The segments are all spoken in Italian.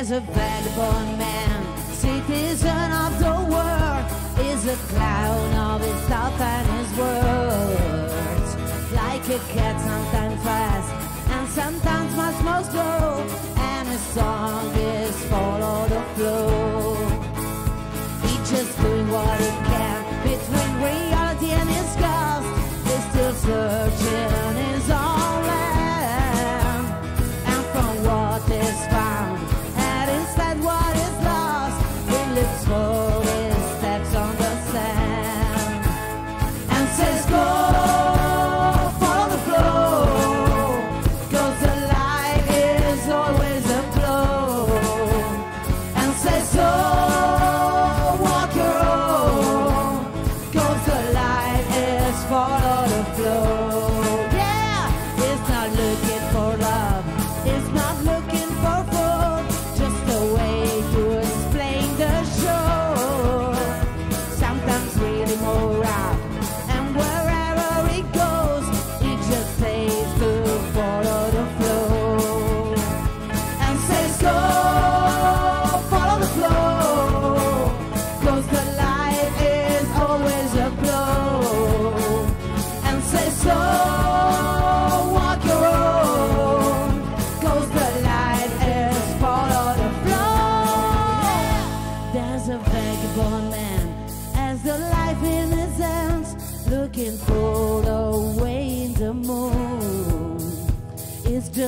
There's a vagabond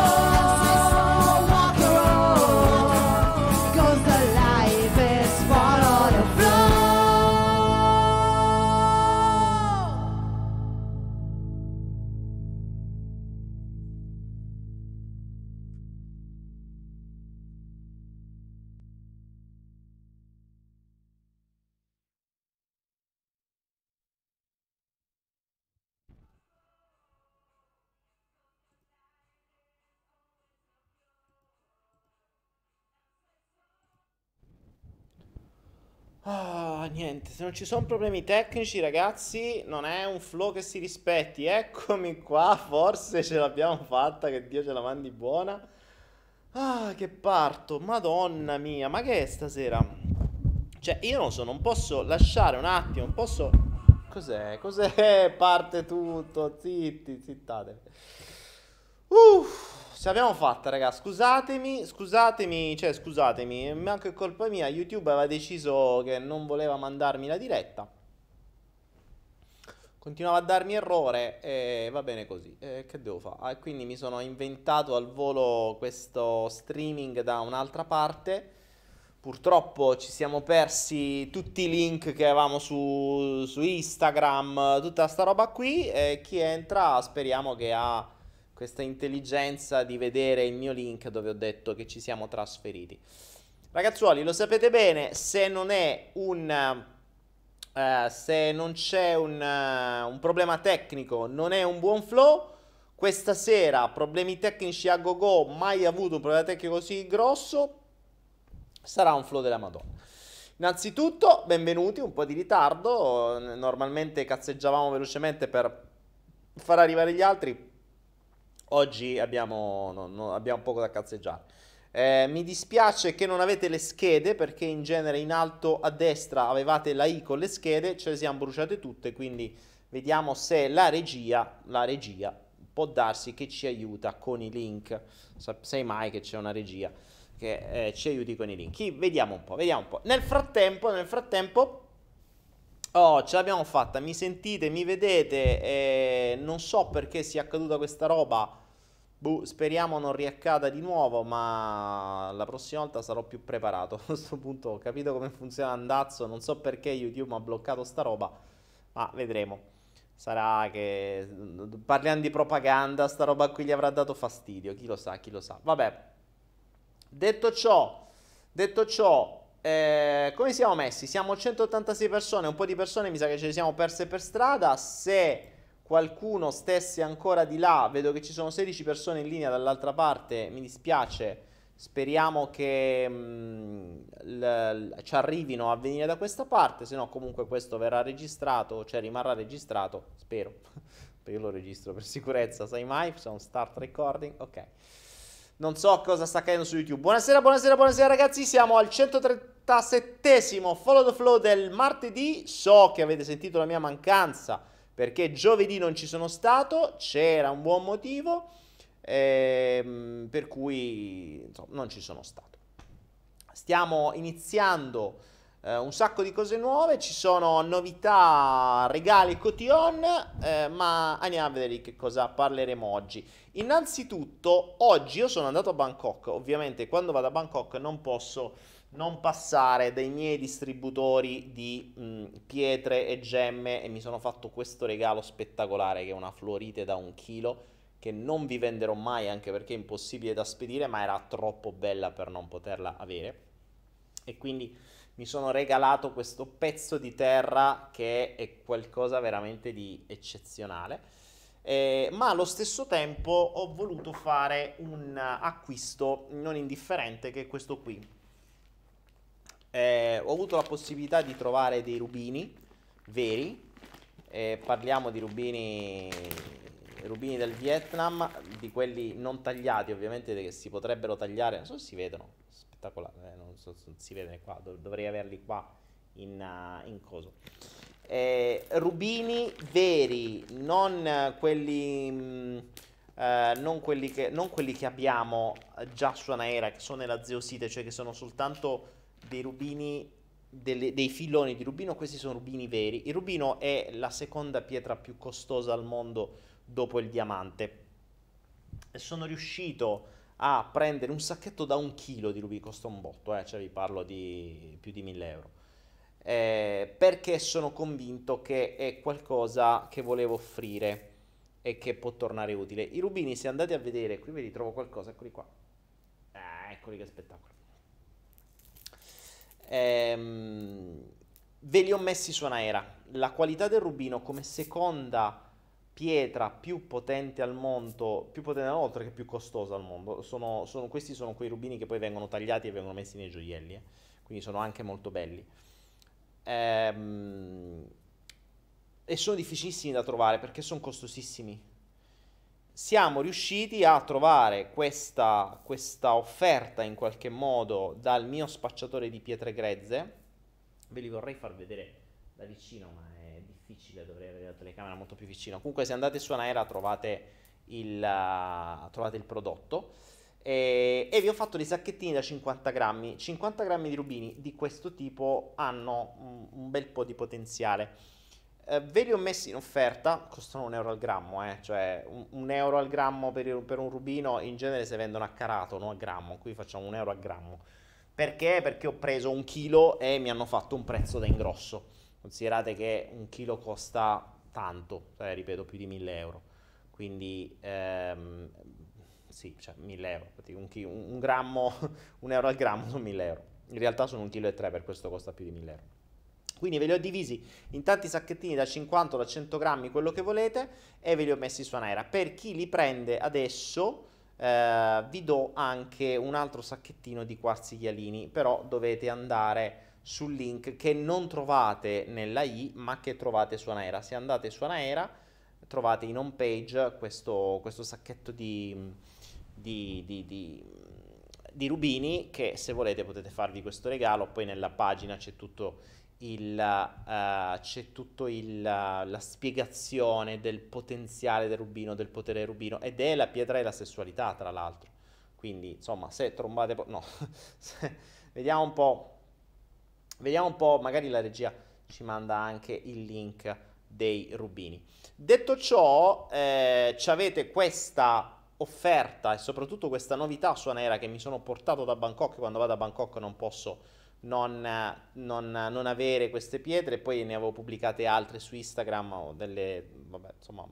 Oh. Ah, niente, se non ci sono problemi tecnici, ragazzi, non è un flow che si rispetti. Eccomi qua, forse ce l'abbiamo fatta, che Dio ce la mandi buona. Ah, che parto, madonna mia, ma che è stasera? Cioè, io non so, non posso lasciare un attimo, non posso... Cos'è? Cos'è? Parte tutto, zitti, zittate. Uff, ce l'abbiamo fatta, raga. Scusatemi, scusatemi, cioè scusatemi, manco è colpa mia. YouTube aveva deciso che non voleva mandarmi la diretta. Continuava a darmi errore e va bene così. Eh, che devo fare? Ah, e quindi mi sono inventato al volo questo streaming da un'altra parte. Purtroppo ci siamo persi tutti i link che avevamo su, su Instagram, tutta sta roba qui. E chi entra speriamo che ha questa intelligenza di vedere il mio link dove ho detto che ci siamo trasferiti. Ragazzuoli, lo sapete bene, se non è un... eh, se non c'è un, eh, un problema tecnico, non è un buon flow. Questa sera problemi tecnici a go go, mai avuto un problema tecnico così grosso. Sarà un flow della Madonna. Innanzitutto, benvenuti, un po' di ritardo. Normalmente cazzeggiavamo velocemente per far arrivare gli altri. Oggi abbiamo, no, no, abbiamo poco da cazzeggiare. Eh, mi dispiace che non avete le schede perché in genere in alto a destra avevate la I con le schede, ce le siamo bruciate tutte, quindi vediamo se la regia, la regia può darsi che ci aiuta con i link. Sa- Sai mai che c'è una regia che eh, ci aiuti con i link. Vediamo un po', vediamo un po'. Nel frattempo, nel frattempo Oh, ce l'abbiamo fatta, mi sentite, mi vedete, eh, non so perché sia accaduta questa roba, Buh, speriamo non riaccada di nuovo, ma la prossima volta sarò più preparato. A questo punto ho capito come funziona Andazzo, non so perché YouTube ha bloccato sta roba, ma vedremo. Sarà che parliamo di propaganda, sta roba qui gli avrà dato fastidio, chi lo sa, chi lo sa. Vabbè, detto ciò, detto ciò, eh, come siamo messi? Siamo 186 persone, un po' di persone mi sa che ce le siamo perse per strada. Se qualcuno stesse ancora di là, vedo che ci sono 16 persone in linea dall'altra parte, mi dispiace. Speriamo che mh, mm, l- l- ci arrivino a venire da questa parte, se no comunque questo verrà registrato, cioè rimarrà registrato, spero. Io lo registro per sicurezza, sai mai? Sono start recording, ok. Non so cosa sta accadendo su YouTube. Buonasera, buonasera, buonasera ragazzi. Siamo al 137esimo Follow the Flow del martedì. So che avete sentito la mia mancanza perché giovedì non ci sono stato. C'era un buon motivo ehm, per cui insomma, non ci sono stato. Stiamo iniziando eh, un sacco di cose nuove, ci sono novità, regali cotillon, eh, ma andiamo a vedere di che cosa parleremo oggi. Innanzitutto, oggi io sono andato a Bangkok, ovviamente quando vado a Bangkok non posso non passare dai miei distributori di mh, pietre e gemme e mi sono fatto questo regalo spettacolare che è una fluorite da un chilo che non vi venderò mai anche perché è impossibile da spedire ma era troppo bella per non poterla avere e quindi mi sono regalato questo pezzo di terra che è qualcosa veramente di eccezionale. Eh, ma allo stesso tempo ho voluto fare un acquisto non indifferente che è questo qui. Eh, ho avuto la possibilità di trovare dei rubini veri, eh, parliamo di rubini, rubini del Vietnam, di quelli non tagliati ovviamente che si potrebbero tagliare, non so se si vedono, spettacolare, eh, non so se si vede qua, dov- dovrei averli qua in, uh, in coso. Eh, rubini veri, non quelli, mh, eh, non, quelli che, non quelli che abbiamo già su Anaera, che sono nella zeosite, cioè che sono soltanto dei rubini, delle, dei filoni di rubino, questi sono rubini veri. Il rubino è la seconda pietra più costosa al mondo dopo il diamante. Sono riuscito a prendere un sacchetto da un chilo di rubì, costa un botto, eh, cioè vi parlo di più di 1000 euro. Eh, perché sono convinto che è qualcosa che volevo offrire e che può tornare utile. I rubini, se andate a vedere, qui vi ritrovo qualcosa, eccoli qua. Ah, eccoli che spettacolo. Ehm, ve li ho messi su Anaera. La qualità del rubino come seconda pietra più potente al mondo, più potente oltre che più costosa al mondo. Sono, sono, questi sono quei rubini che poi vengono tagliati e vengono messi nei gioielli, eh. quindi sono anche molto belli. Ehm, e sono difficilissimi da trovare perché sono costosissimi. Siamo riusciti a trovare questa, questa offerta in qualche modo dal mio spacciatore di pietre grezze. Ve li vorrei far vedere da vicino, ma difficile, dovrei avere la telecamera molto più vicino. Comunque se andate su Anaera trovate il, uh, trovate il prodotto. E, e, vi ho fatto dei sacchettini da 50 grammi. 50 grammi di rubini di questo tipo hanno un, un bel po' di potenziale. Eh, ve li ho messi in offerta, costano un euro al grammo, eh? cioè un, un euro al grammo per, per, un rubino in genere si vendono a carato, non a grammo, qui facciamo un euro al grammo. Perché? Perché ho preso un chilo e mi hanno fatto un prezzo da ingrosso. Considerate che un chilo costa tanto, cioè, ripeto, più di 1000 euro. Quindi, ehm, sì, cioè 1000 euro. Un, chilo, un, grammo, un euro al grammo sono 1000 euro. In realtà sono un chilo e tre, per questo costa più di 1000 euro. Quindi ve li ho divisi in tanti sacchettini da 50 o da 100 grammi, quello che volete, e ve li ho messi su Anaera. Per chi li prende adesso, eh, vi do anche un altro sacchettino di quarzi ghialini, però dovete andare sul link che non trovate nella i ma che trovate su Anaera. Se andate su Anaera trovate in home page questo, questo sacchetto di, di, di, di, rubini che se volete potete farvi questo regalo. Poi nella pagina c'è tutto il, uh, c'è tutto il, uh, la spiegazione del potenziale del rubino, del potere del rubino ed è la pietra della sessualità tra l'altro. Quindi insomma se trombate... Po- no, vediamo un po' Vediamo un po', magari la regia ci manda anche il link dei rubini. Detto ciò, eh, ci avete questa offerta e soprattutto questa novità suonera che mi sono portato da Bangkok. Quando vado a Bangkok non posso non, non, non avere queste pietre. Poi ne avevo pubblicate altre su Instagram, o delle vabbè, insomma,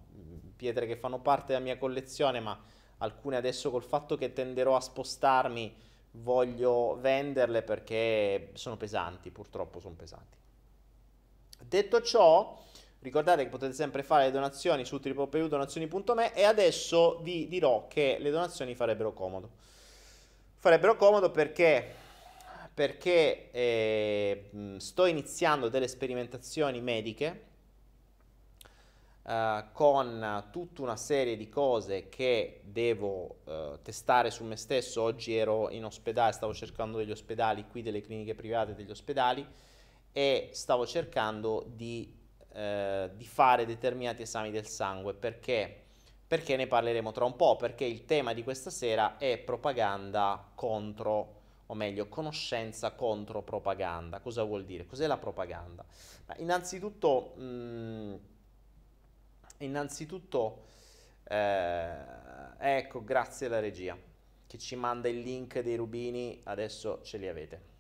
pietre che fanno parte della mia collezione, ma alcune adesso col fatto che tenderò a spostarmi voglio venderle perché sono pesanti, purtroppo sono pesanti. Detto ciò, ricordate che potete sempre fare le donazioni su www.donazioni.me e adesso vi dirò che le donazioni farebbero comodo. Farebbero comodo perché, perché eh, sto iniziando delle sperimentazioni mediche Uh, con tutta una serie di cose che devo uh, testare su me stesso. Oggi ero in ospedale, stavo cercando degli ospedali qui, delle cliniche private degli ospedali e stavo cercando di, uh, di fare determinati esami del sangue perché, perché ne parleremo tra un po', perché il tema di questa sera è propaganda contro o meglio, conoscenza contro propaganda. Cosa vuol dire? Cos'è la propaganda? Innanzitutto, mh, mm, Innanzitutto, eh, ecco, grazie alla regia che ci manda il link dei rubini, adesso ce li avete.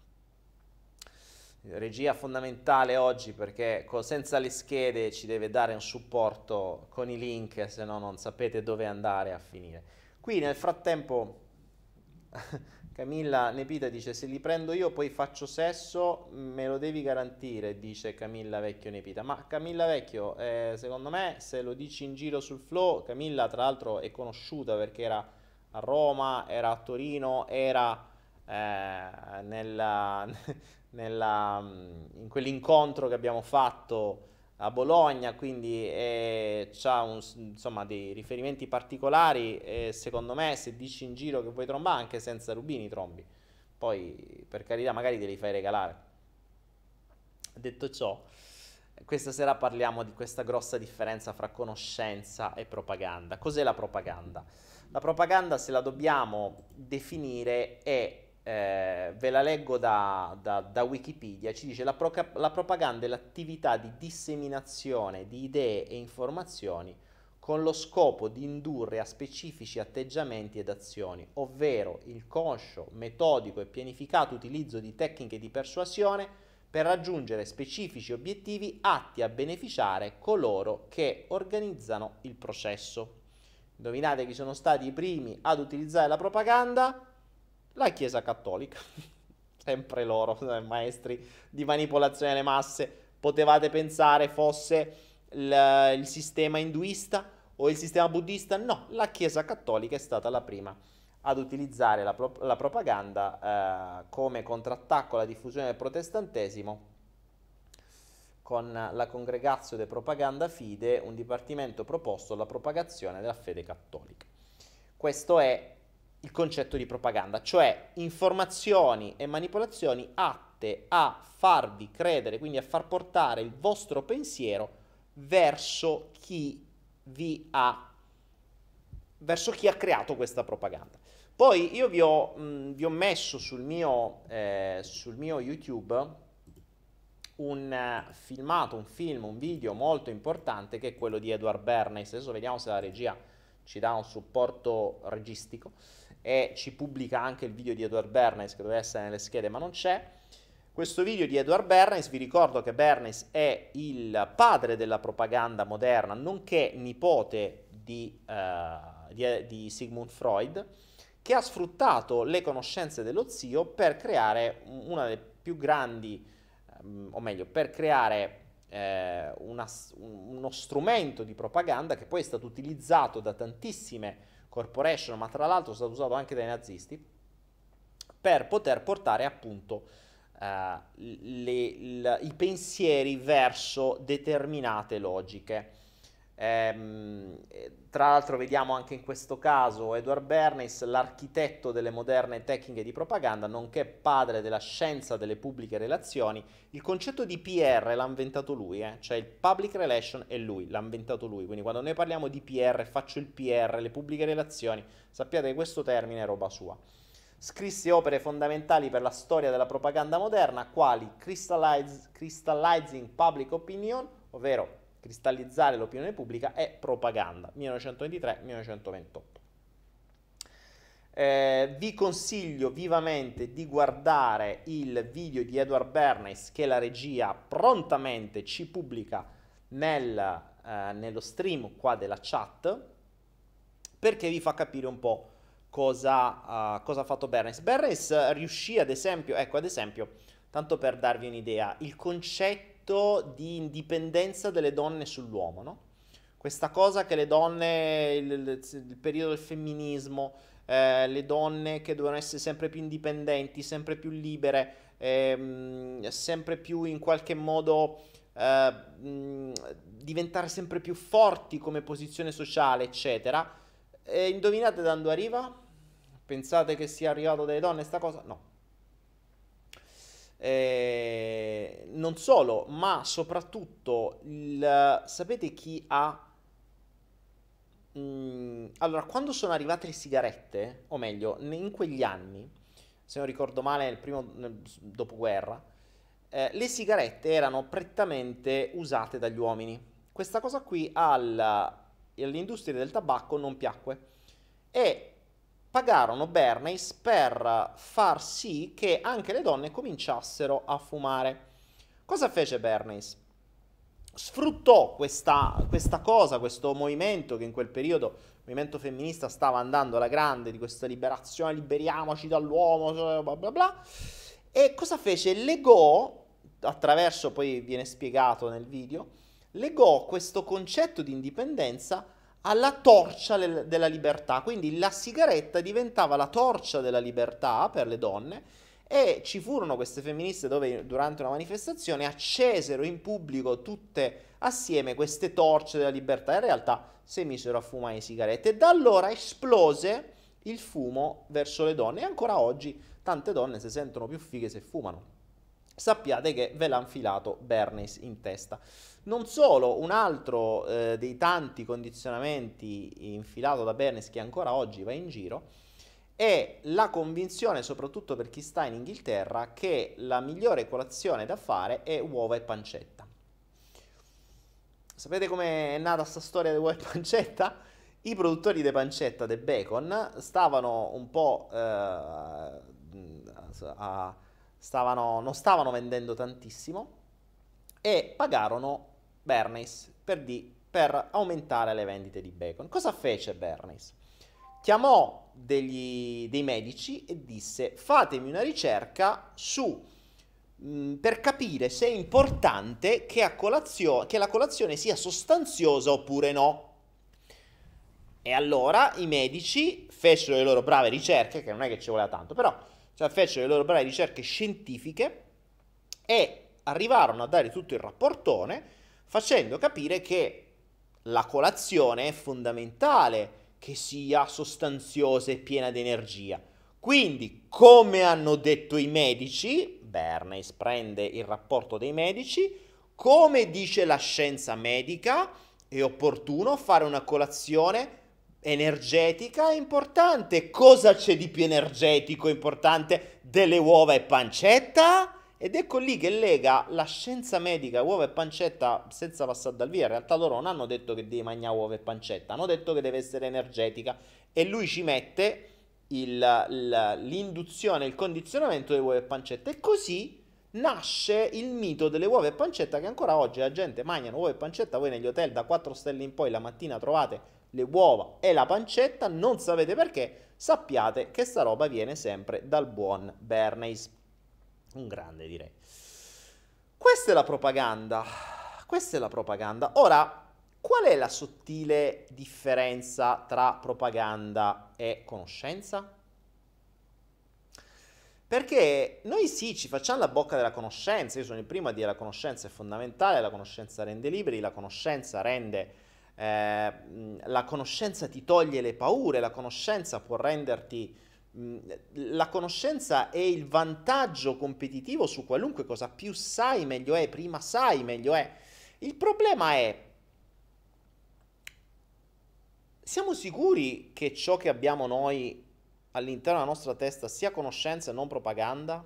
Regia fondamentale oggi perché senza le schede ci deve dare un supporto con i link, se no non sapete dove andare a finire. Qui nel frattempo Camilla Nepita dice se li prendo io poi faccio sesso, me lo devi garantire, dice Camilla Vecchio Nepita. Ma Camilla Vecchio, eh, secondo me se lo dici in giro sul flow, Camilla tra l'altro è conosciuta perché era a Roma, era a Torino, era eh, nella, nella, in quell'incontro che abbiamo fatto a Bologna, quindi eh, ha insomma, dei riferimenti particolari e secondo me se dici in giro che vuoi trombare anche senza rubini trombi, poi per carità magari te li fai regalare. Detto ciò, questa sera parliamo di questa grossa differenza fra conoscenza e propaganda. Cos'è la propaganda? La propaganda, se la dobbiamo definire, è eh, ve la leggo da, da, da Wikipedia, ci dice la, proca- la propaganda è l'attività di disseminazione di idee e informazioni con lo scopo di indurre a specifici atteggiamenti ed azioni, ovvero il conscio, metodico e pianificato utilizzo di tecniche di persuasione per raggiungere specifici obiettivi atti a beneficiare coloro che organizzano il processo. Indovinate chi sono stati i primi ad utilizzare la propaganda? La Chiesa Cattolica, sempre loro, eh, maestri di manipolazione delle masse, potevate pensare fosse il, il sistema induista o il sistema buddista? No, la Chiesa Cattolica è stata la prima ad utilizzare la, pro- la propaganda eh, come contrattacco alla diffusione del protestantesimo con la Congregazione de Propaganda Fide, un dipartimento proposto alla propagazione della fede cattolica. Questo è il concetto di propaganda, cioè informazioni e manipolazioni atte a farvi credere, quindi a far portare il vostro pensiero verso chi vi ha, verso chi ha creato questa propaganda. Poi io vi ho, mh, vi ho messo sul mio, eh, sul mio YouTube un uh, filmato, un film, un video molto importante che è quello di Edward Bernays. Adesso vediamo se la regia ci dà un supporto registico e ci pubblica anche il video di Edward Bernays che doveva essere nelle schede ma non c'è. Questo video di Edward Bernays, vi ricordo che Bernays è il padre della propaganda moderna, nonché nipote di, uh, di, di Sigmund Freud, che ha sfruttato le conoscenze dello zio per creare una delle più grandi, um, o meglio, per creare eh, una, uno strumento di propaganda che poi è stato utilizzato da tantissime corporation, ma tra l'altro è stato usato anche dai nazisti, per poter portare appunto uh, le, le, i pensieri verso determinate logiche. Ehm, tra l'altro vediamo anche in questo caso Edward Bernays, l'architetto delle moderne tecniche di propaganda, nonché padre della scienza delle pubbliche relazioni. Il concetto di PR l'ha inventato lui, eh? cioè il public relation è lui, l'ha inventato lui. Quindi quando noi parliamo di PR, faccio il PR, le pubbliche relazioni, sappiate che questo termine è roba sua. Scrisse opere fondamentali per la storia della propaganda moderna, quali Crystallize, Crystallizing Public Opinion, ovvero cristallizzare l'opinione pubblica, e Propaganda, 1923-1928. Eh, vi consiglio vivamente di guardare il video di Edward Bernays che la regia prontamente ci pubblica nel, eh, nello stream qua della chat perché vi fa capire un po' cosa, uh, cosa ha fatto Bernays. Bernays riuscì ad esempio, ecco ad esempio, tanto per darvi un'idea, il concetto di indipendenza delle donne sull'uomo, no? Questa cosa che le donne, il, il, periodo del femminismo, eh, le donne che dovevano essere sempre più indipendenti, sempre più libere, ehm, sempre più in qualche modo eh, mh, diventare sempre più forti come posizione sociale, eccetera. E indovinate da dove arriva? Pensate che sia arrivato dalle donne sta cosa? No. Eh, non solo, ma soprattutto il, sapete chi ha Mm, allora, quando sono arrivate le sigarette, o meglio, in quegli anni, se non ricordo male, nel primo nel dopoguerra, eh, le sigarette erano prettamente usate dagli uomini. Questa cosa qui alla, all'industria del tabacco non piacque e pagarono Bernays per far sì che anche le donne cominciassero a fumare. Cosa fece Bernays? Sfruttò questa, questa cosa, questo movimento che in quel periodo, il movimento femminista stava andando alla grande, di questa liberazione, liberiamoci dall'uomo, bla bla bla, e cosa fece? Legò, attraverso, poi viene spiegato nel video, legò questo concetto di indipendenza alla torcia della libertà. Quindi la sigaretta diventava la torcia della libertà per le donne e ci furono queste femministe dove durante una manifestazione accesero in pubblico tutte assieme queste torce della libertà. In realtà si misero a fumare sigarette e da allora esplose il fumo verso le donne e ancora oggi tante donne si sentono più fighe se fumano. Sappiate che ve l'ha infilato Bernays in testa. Non solo, un altro eh, dei tanti condizionamenti infilato da Bernays che ancora oggi va in giro è la convinzione, soprattutto per chi sta in Inghilterra, che la migliore colazione da fare è uova e pancetta. Sapete com'è nata questa storia di uova e pancetta? I produttori di pancetta, del bacon, stavano un po'... Eh, a, stavano, non stavano vendendo tantissimo e pagarono Bernays per, di, per aumentare le vendite di bacon. Cosa fece Bernays? Chiamò degli, dei medici e disse fatemi una ricerca su mh, per capire se è importante che, colazio- che la colazione sia sostanziosa oppure no. E allora i medici fecero le loro brave ricerche, che non è che ci voleva tanto, però cioè, fecero le loro brave ricerche scientifiche e arrivarono a dare tutto il rapportone facendo capire che la colazione è fondamentale che sia sostanziosa e piena di energia. Quindi, come hanno detto i medici, Bernays prende il rapporto dei medici, come dice la scienza medica, è opportuno fare una colazione energetica importante. Cosa c'è di più energetico importante delle uova e pancetta? Ed ecco lì che lega la scienza medica, uova e pancetta, senza passare dal via. In realtà loro non hanno detto che devi mangiare uova e pancetta, hanno detto che deve essere energetica. E lui ci mette il, il, l'induzione, il condizionamento delle uova e pancetta. E così nasce il mito delle uova e pancetta che ancora oggi la gente mangia uova e pancetta. Voi negli hotel da 4 stelle in poi la mattina trovate le uova e la pancetta, non sapete perché, sappiate che sta roba viene sempre dal buon Bernays. Un grande direi. Questa è la propaganda. Questa è la propaganda. Ora, qual è la sottile differenza tra propaganda e conoscenza? Perché noi sì, ci facciamo la bocca della conoscenza, io sono il primo a dire la conoscenza è fondamentale, la conoscenza rende liberi, la conoscenza rende... Eh, la conoscenza ti toglie le paure, la conoscenza può renderti la conoscenza è il vantaggio competitivo su qualunque cosa, più sai meglio è, prima sai meglio è. Il problema è, siamo sicuri che ciò che abbiamo noi all'interno della nostra testa sia conoscenza e non propaganda?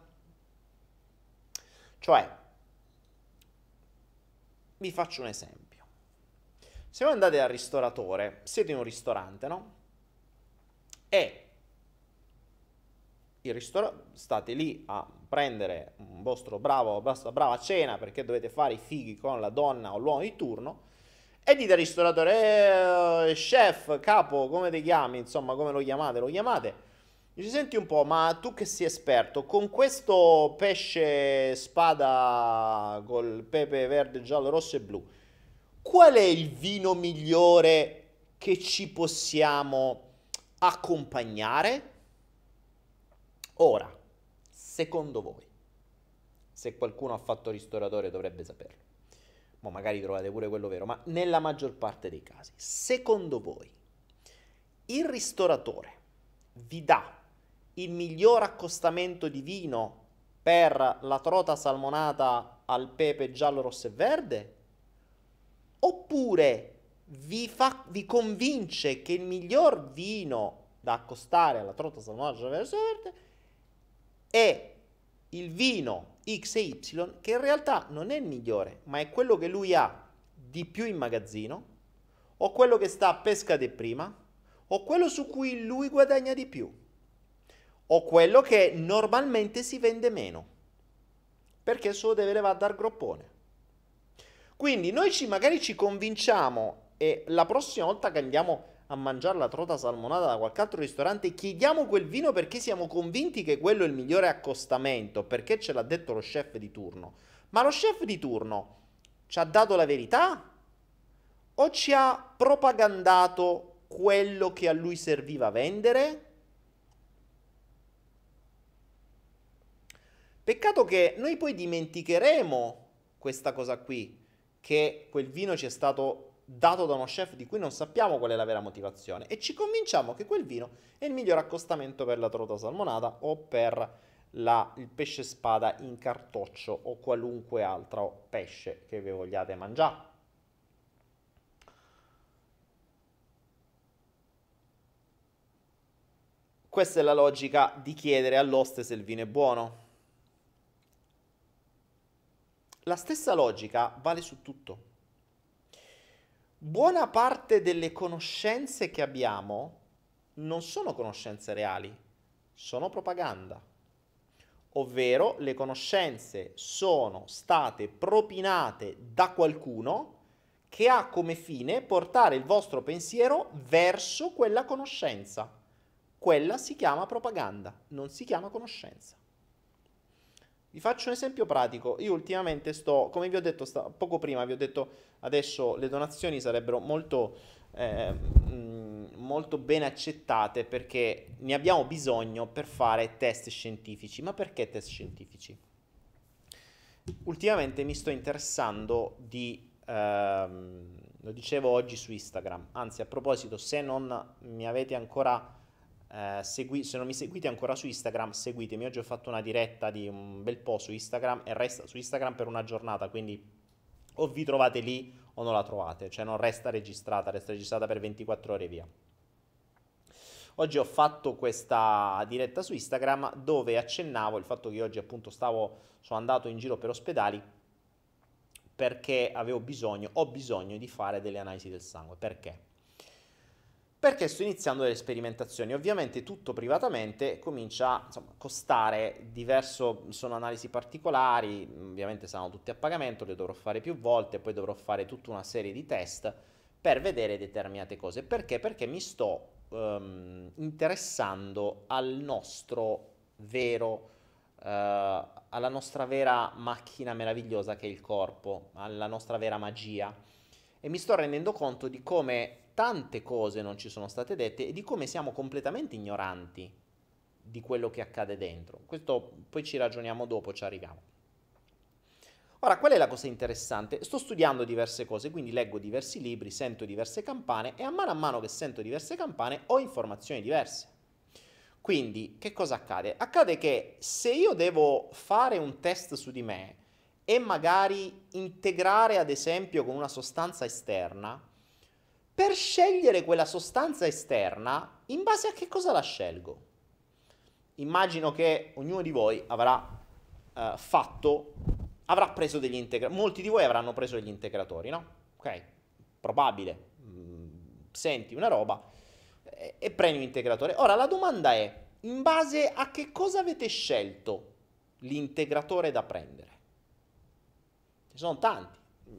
Cioè, vi faccio un esempio. Se voi andate al ristoratore, siete in un ristorante, no? E il ristorante state lì a prendere un vostro bravo, vostra brava cena perché dovete fare i fighi con la donna o l'uomo di turno e dite al ristoratore, eh, chef, capo, come ti chiami? Insomma, come lo chiamate? Lo chiamate? Dici, senti un po', ma tu che sei esperto, con questo pesce spada col pepe verde, giallo, rosso e blu, qual è il vino migliore che ci possiamo accompagnare? Ora, secondo voi, se qualcuno ha fatto ristoratore dovrebbe saperlo, ma magari trovate pure quello vero, ma nella maggior parte dei casi, secondo voi, il ristoratore vi dà il miglior accostamento di vino per la trota salmonata al pepe giallo, rosso e verde? Oppure vi, fa, vi convince che il miglior vino da accostare alla trota salmonata giallo, rosso e verde è il vino X e Y che in realtà non è il migliore, ma è quello che lui ha di più in magazzino, o quello che sta a pesca di prima, o quello su cui lui guadagna di più o quello che normalmente si vende meno, perché solo deve levare dal groppone. Quindi noi ci, magari ci convinciamo e la prossima volta che andiamo a mangiare la trota salmonata da qualche altro ristorante chiediamo quel vino perché siamo convinti che quello è il migliore accostamento, perché ce l'ha detto lo chef di turno. Ma lo chef di turno ci ha dato la verità o ci ha propagandato quello che a lui serviva vendere? Peccato che noi poi dimenticheremo questa cosa qui, che quel vino ci è stato dato da uno chef di cui non sappiamo qual è la vera motivazione e ci convinciamo che quel vino è il miglior accostamento per la trota salmonata o per la, il pesce spada in cartoccio o qualunque altro pesce che vi vogliate mangiare. Questa è la logica di chiedere all'oste se il vino è buono. La stessa logica vale su tutto. Buona parte delle conoscenze che abbiamo non sono conoscenze reali, sono propaganda. Ovvero le conoscenze sono state propinate da qualcuno che ha come fine portare il vostro pensiero verso quella conoscenza. Quella si chiama propaganda, non si chiama conoscenza. Vi faccio un esempio pratico. Io ultimamente sto, come vi ho detto sta, poco prima, vi ho detto adesso le donazioni sarebbero molto, eh, molto bene accettate perché ne abbiamo bisogno per fare test scientifici. Ma perché test scientifici? Ultimamente mi sto interessando di, ehm, lo dicevo oggi su Instagram, anzi a proposito, se non mi avete ancora eh, segui- se non mi seguite ancora su Instagram, seguitemi. Oggi ho fatto una diretta di un bel po' su Instagram e resta su Instagram per una giornata, quindi o vi trovate lì o non la trovate, cioè non resta registrata, resta registrata per 24 ore via. Oggi ho fatto questa diretta su Instagram dove accennavo il fatto che oggi appunto stavo, sono andato in giro per ospedali perché avevo bisogno, ho bisogno di fare delle analisi del sangue. Perché? Perché sto iniziando delle sperimentazioni. Ovviamente tutto privatamente comincia a costare diverso, sono analisi particolari, ovviamente saranno tutte a pagamento, le dovrò fare più volte, poi dovrò fare tutta una serie di test per vedere determinate cose. Perché? Perché mi sto um, interessando al nostro vero, uh, alla nostra vera macchina meravigliosa che è il corpo, alla nostra vera magia. E mi sto rendendo conto di come tante cose non ci sono state dette e di come siamo completamente ignoranti di quello che accade dentro. Questo poi ci ragioniamo dopo, ci arriviamo. Ora, qual è la cosa interessante? Sto studiando diverse cose, quindi leggo diversi libri, sento diverse campane e a mano a mano che sento diverse campane ho informazioni diverse. Quindi, che cosa accade? Accade che se io devo fare un test su di me e magari integrare ad esempio con una sostanza esterna, per scegliere quella sostanza esterna, in base a che cosa la scelgo? immagino che ognuno di voi avrà uh, fatto, avrà preso degli integratori, molti di voi avranno preso degli integratori, no? Ok, probabile. Mm, senti una roba e, e prendi un integratore. Ora la domanda è, in base a che cosa avete scelto l'integratore da prendere? Ci sono tanti.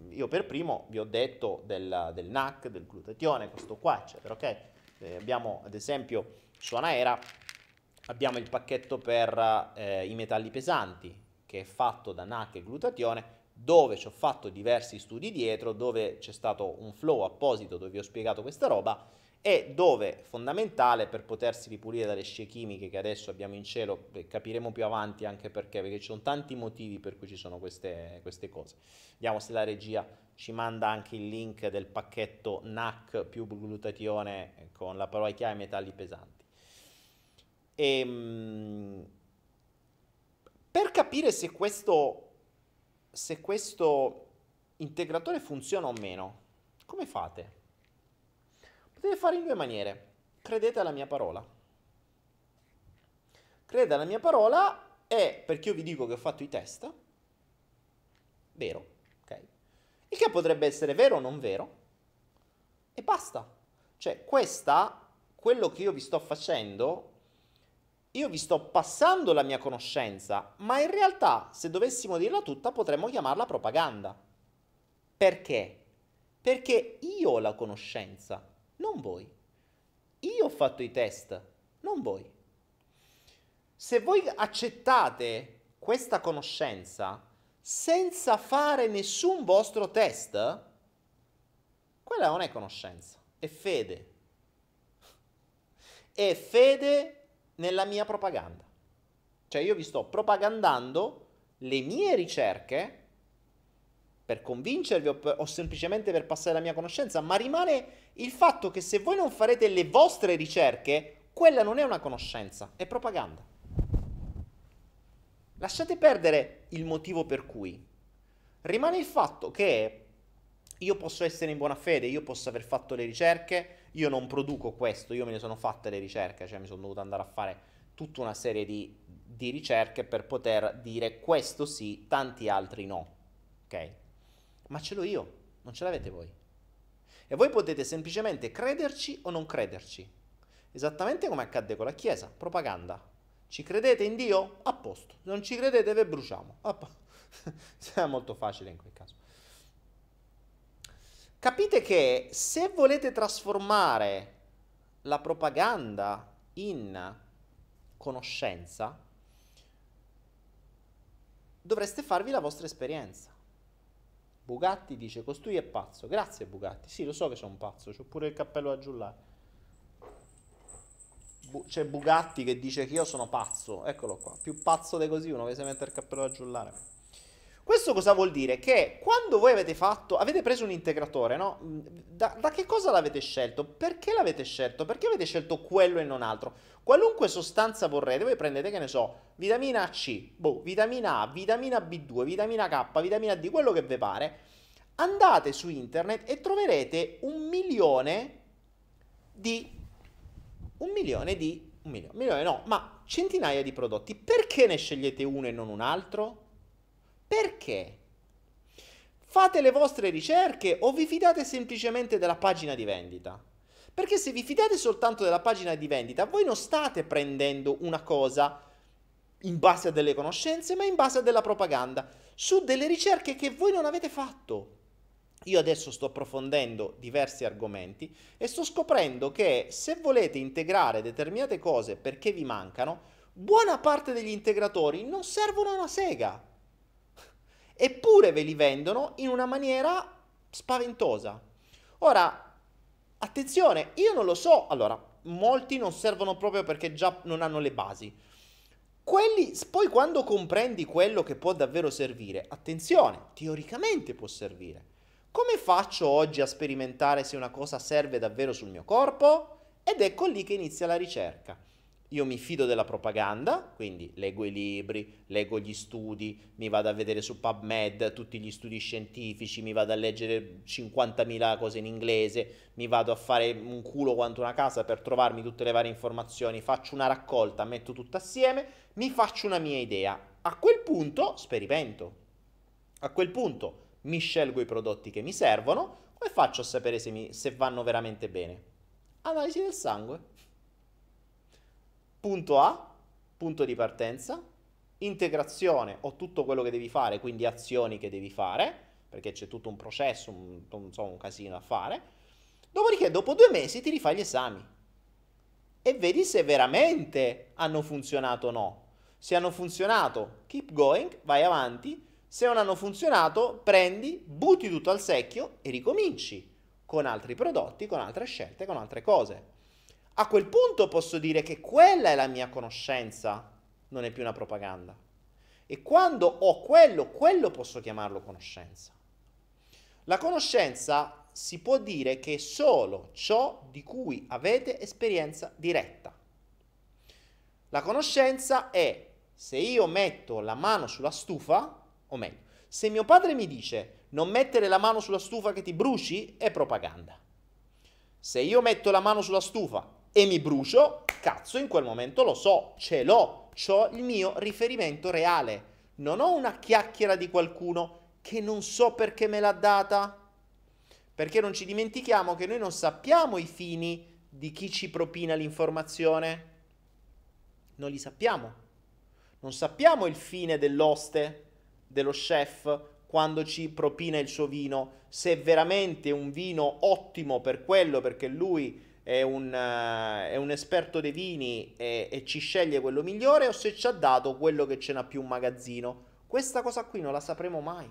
Io per primo vi ho detto del, del NAC, del glutatione, questo qua, eccetera, ok? Eh, abbiamo ad esempio su Anaera abbiamo il pacchetto per eh, i metalli pesanti che è fatto da NAC e glutatione dove ci ho fatto diversi studi dietro, dove c'è stato un flow apposito dove vi ho spiegato questa roba e dove fondamentale per potersi ripulire dalle scie chimiche che adesso abbiamo in cielo, capiremo più avanti anche perché, perché ci sono tanti motivi per cui ci sono queste, queste cose. Vediamo se la regia ci manda anche il link del pacchetto NAC più glutatione con la parola chiave metalli pesanti. E, ehm, per capire se questo, se questo integratore funziona o meno, come fate? Potete fare in due maniere. Credete alla mia parola. Credete alla mia parola e perché io vi dico che ho fatto i test, vero, ok? Il che potrebbe essere vero o non vero, e basta. Cioè, questa, quello che io vi sto facendo, io vi sto passando la mia conoscenza, ma in realtà, se dovessimo dirla tutta, potremmo chiamarla propaganda. Perché? Perché io ho la conoscenza non voi. Io ho fatto i test, non voi. Se voi accettate questa conoscenza senza fare nessun vostro test, quella non è conoscenza, è fede. È fede nella mia propaganda. Cioè io vi sto propagandando le mie ricerche per convincervi o, per, o, semplicemente per passare la mia conoscenza, ma rimane il fatto che se voi non farete le vostre ricerche, quella non è una conoscenza, è propaganda. Lasciate perdere il motivo per cui. Rimane il fatto che io posso essere in buona fede, io posso aver fatto le ricerche, io non produco questo, io me ne sono fatte le ricerche, cioè mi sono dovuto andare a fare tutta una serie di, di ricerche per poter dire questo sì, tanti altri no. Ok? Ma ce l'ho io, non ce l'avete voi. E voi potete semplicemente crederci o non crederci. Esattamente come accadde con la Chiesa, propaganda. Ci credete in Dio? A posto. Non ci credete, ve bruciamo. È molto facile in quel caso. Capite che se volete trasformare la propaganda in conoscenza, dovreste farvi la vostra esperienza. Bugatti dice costui è pazzo. Grazie Bugatti. Sì, lo so che sono pazzo, ho pure il cappello da giullare. Bu- c'è Bugatti che dice che io sono pazzo. Eccolo qua. Più pazzo di così uno che si mette il cappello da giullare. Questo cosa vuol dire? Che quando voi avete fatto, avete preso un integratore, no? Da, da, che cosa l'avete scelto? Perché l'avete scelto? Perché avete scelto quello e non altro? Qualunque sostanza vorrete, voi prendete, che ne so, vitamina C, boh, vitamina A, vitamina B2, vitamina K, vitamina D, quello che vi pare, andate su internet e troverete un milione di... un milione di... un milione, un milione no, ma centinaia di prodotti. Perché ne scegliete uno e non un altro? Perché? Fate le vostre ricerche o vi fidate semplicemente della pagina di vendita? Perché se vi fidate soltanto della pagina di vendita, voi non state prendendo una cosa in base a delle conoscenze, ma in base a della propaganda, su delle ricerche che voi non avete fatto. Io adesso sto approfondendo diversi argomenti e sto scoprendo che se volete integrare determinate cose perché vi mancano, buona parte degli integratori non servono a una sega eppure ve li vendono in una maniera spaventosa. Ora, attenzione, io non lo so, allora, molti non servono proprio perché già non hanno le basi. Quelli, poi quando comprendi quello che può davvero servire, attenzione, teoricamente può servire. Come faccio oggi a sperimentare se una cosa serve davvero sul mio corpo? Ed ecco lì che inizia la ricerca. Io mi fido della propaganda, quindi leggo i libri, leggo gli studi, mi vado a vedere su PubMed tutti gli studi scientifici, mi vado a leggere 50.000 cose in inglese, mi vado a fare un culo quanto una casa per trovarmi tutte le varie informazioni, faccio una raccolta, metto tutto assieme, mi faccio una mia idea. A quel punto sperimento. A quel punto mi scelgo i prodotti che mi servono, come faccio a sapere se, mi, se vanno veramente bene? Analisi del sangue punto A, punto di partenza, integrazione o tutto quello che devi fare, quindi azioni che devi fare, perché c'è tutto un processo, un, un, un casino da fare. Dopodiché, dopo due mesi, ti rifai gli esami e vedi se veramente hanno funzionato o no. Se hanno funzionato, keep going, vai avanti. Se non hanno funzionato, prendi, butti tutto al secchio e ricominci con altri prodotti, con altre scelte, con altre cose. A quel punto posso dire che quella è la mia conoscenza, non è più una propaganda. E quando ho quello, quello posso chiamarlo conoscenza. La conoscenza si può dire che è solo ciò di cui avete esperienza diretta. La conoscenza è se io metto la mano sulla stufa, o meglio, se mio padre mi dice non mettere la mano sulla stufa che ti bruci, è propaganda. Se io metto la mano sulla stufa e mi brucio, cazzo, in quel momento lo so, ce l'ho, ho il mio riferimento reale. Non ho una chiacchiera di qualcuno che non so perché me l'ha data. Perché non ci dimentichiamo che noi non sappiamo i fini di chi ci propina l'informazione. Non li sappiamo. Non sappiamo il fine dell'oste, dello chef, quando ci propina il suo vino, se è veramente un vino ottimo per quello, perché lui è un, uh, è un esperto dei vini e, e, ci sceglie quello migliore o se ci ha dato quello che ce n'ha più un magazzino. Questa cosa qui non la sapremo mai.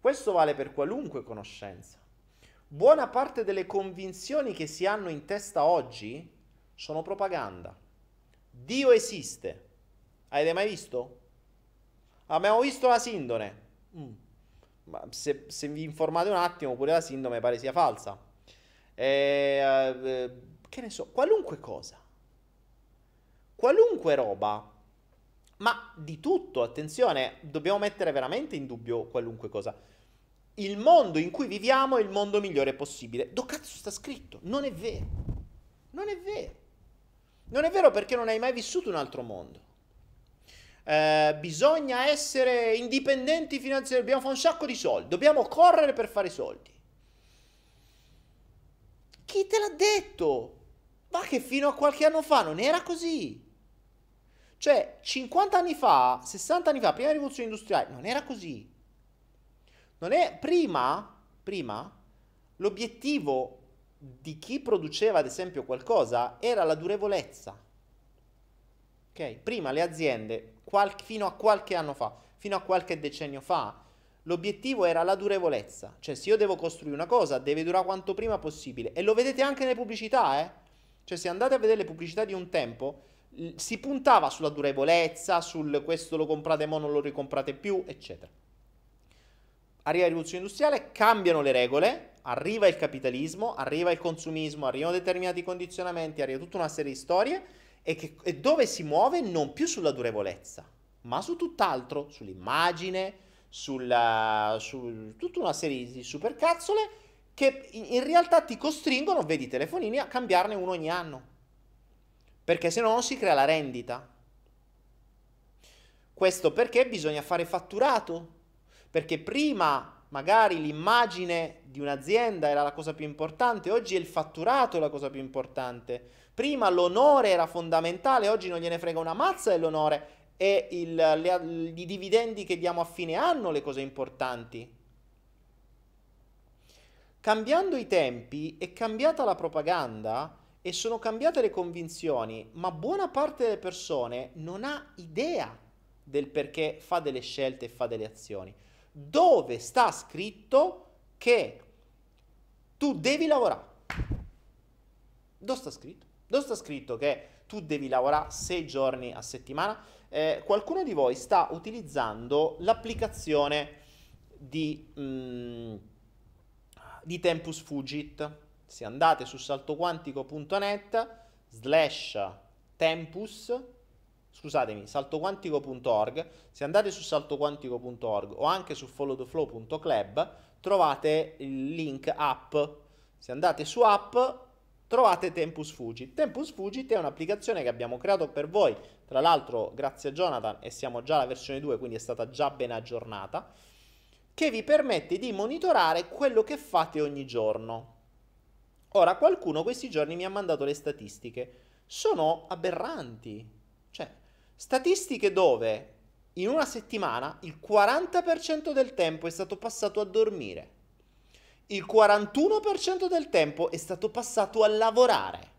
Questo vale per qualunque conoscenza. Buona parte delle convinzioni che si hanno in testa oggi sono propaganda. Dio esiste. Avete mai visto? Abbiamo visto la sindone. Mm se, se, vi informate un attimo, pure la sindrome pare sia falsa. E, eh, che ne so, qualunque cosa. Qualunque roba. Ma di tutto, attenzione, dobbiamo mettere veramente in dubbio qualunque cosa. Il mondo in cui viviamo è il mondo migliore possibile. Dove cazzo sta scritto? Non è vero. Non è vero. Non è vero perché non hai mai vissuto un altro mondo. Eh, bisogna essere indipendenti finanziariamente, dobbiamo fare un sacco di soldi, dobbiamo correre per fare soldi. Chi te l'ha detto? Ma che fino a qualche anno fa non era così. Cioè, 50 anni fa, 60 anni fa, prima della rivoluzione industriale, non era così. Non è, prima, prima, l'obiettivo di chi produceva, ad esempio, qualcosa era la durevolezza. Ok? Prima le aziende qual- fino a qualche anno fa, fino a qualche decennio fa, l'obiettivo era la durevolezza. Cioè, se io devo costruire una cosa, deve durare quanto prima possibile. E lo vedete anche nelle pubblicità, eh? Cioè, se andate a vedere le pubblicità di un tempo, si puntava sulla durevolezza, sul questo lo comprate mo non lo ricomprate più, eccetera. Arriva la rivoluzione industriale, cambiano le regole, arriva il capitalismo, arriva il consumismo, arrivano determinati condizionamenti, arriva tutta una serie di storie e, che, e dove si muove non più sulla durevolezza, ma su tutt'altro, sull'immagine, sulla, su tutta una serie di supercazzole che in realtà ti costringono, vedi i telefonini, a cambiarne uno ogni anno. Perché se no non si crea la rendita. Questo perché bisogna fare fatturato. Perché prima magari l'immagine di un'azienda era la cosa più importante, oggi è il fatturato la cosa più importante. Prima l'onore era fondamentale, oggi non gliene frega una mazza dell'onore e il, le, i dividendi che diamo a fine anno le cose importanti. Cambiando i tempi è cambiata la propaganda e sono cambiate le convinzioni, ma buona parte delle persone non ha idea del perché fa delle scelte e fa delle azioni. Dove sta scritto che tu devi lavorare? Dove sta scritto? Dove sta scritto che tu devi lavorare 6 giorni a settimana? Eh, qualcuno di voi sta utilizzando l'applicazione di, mm, di Tempus Fugit. Se andate su saltoquantico.net slash tempus, scusatemi, saltoquantico.org, se andate su saltoquantico.org o anche su followtheflow.club trovate il link app. Se andate su app trovate Tempus Fugit. Tempus Fugit è un'applicazione che abbiamo creato per voi, tra l'altro grazie a Jonathan e siamo già alla versione 2, quindi è stata già ben aggiornata, che vi permette di monitorare quello che fate ogni giorno. Ora, qualcuno questi giorni mi ha mandato le statistiche. Sono aberranti. Cioè, statistiche dove in una settimana il 40% del tempo è stato passato a dormire il 41% del tempo è stato passato a lavorare.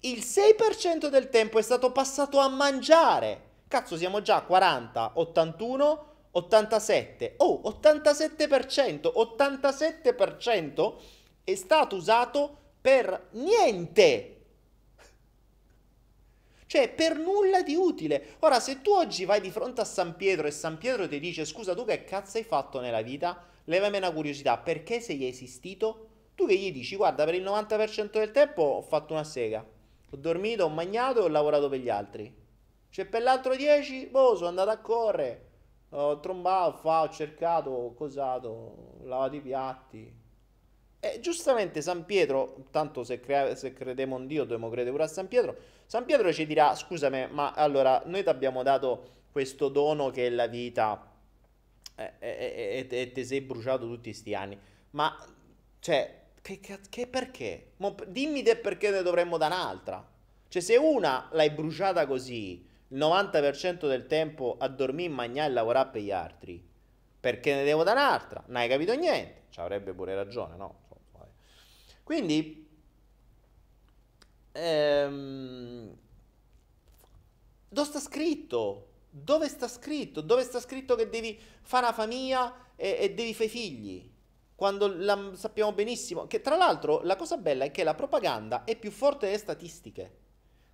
Il 6% del tempo è stato passato a mangiare. Cazzo, siamo già a 40, 81, 87. Oh, 87%, 87% è stato usato per niente. Cioè, per nulla di utile. Ora, se tu oggi vai di fronte a San Pietro e San Pietro ti dice, scusa, tu che cazzo hai fatto nella vita? Levami una curiosità, perché sei esistito? Tu che gli dici, guarda, per il 90% del tempo ho fatto una sega, ho dormito, ho mangiato e ho lavorato per gli altri. Cioè per l'altro 10, boh, sono andato a correre, ho trombato, ho cercato, ho cosato, ho lavato i piatti. E giustamente San Pietro, tanto se, crea- se crediamo in Dio dobbiamo credere pure a San Pietro, San Pietro ci dirà, scusami, ma allora noi ti abbiamo dato questo dono che è la vita e, e, e, e ti sei bruciato tutti questi anni. Ma, cioè, che, che perché? Mo, dimmi te perché ne dovremmo da un'altra. Cioè, se una l'hai bruciata così, il 90% del tempo a dormire, mangiare e lavorare per gli altri, perché ne devo da un'altra? Non hai capito niente. Ci avrebbe pure ragione, no? Quindi, ehm, dove sta scritto? Dove sta scritto? Dove sta scritto che devi fare una famiglia e, e devi fare figli? Quando la, sappiamo benissimo che tra l'altro la cosa bella è che la propaganda è più forte delle statistiche.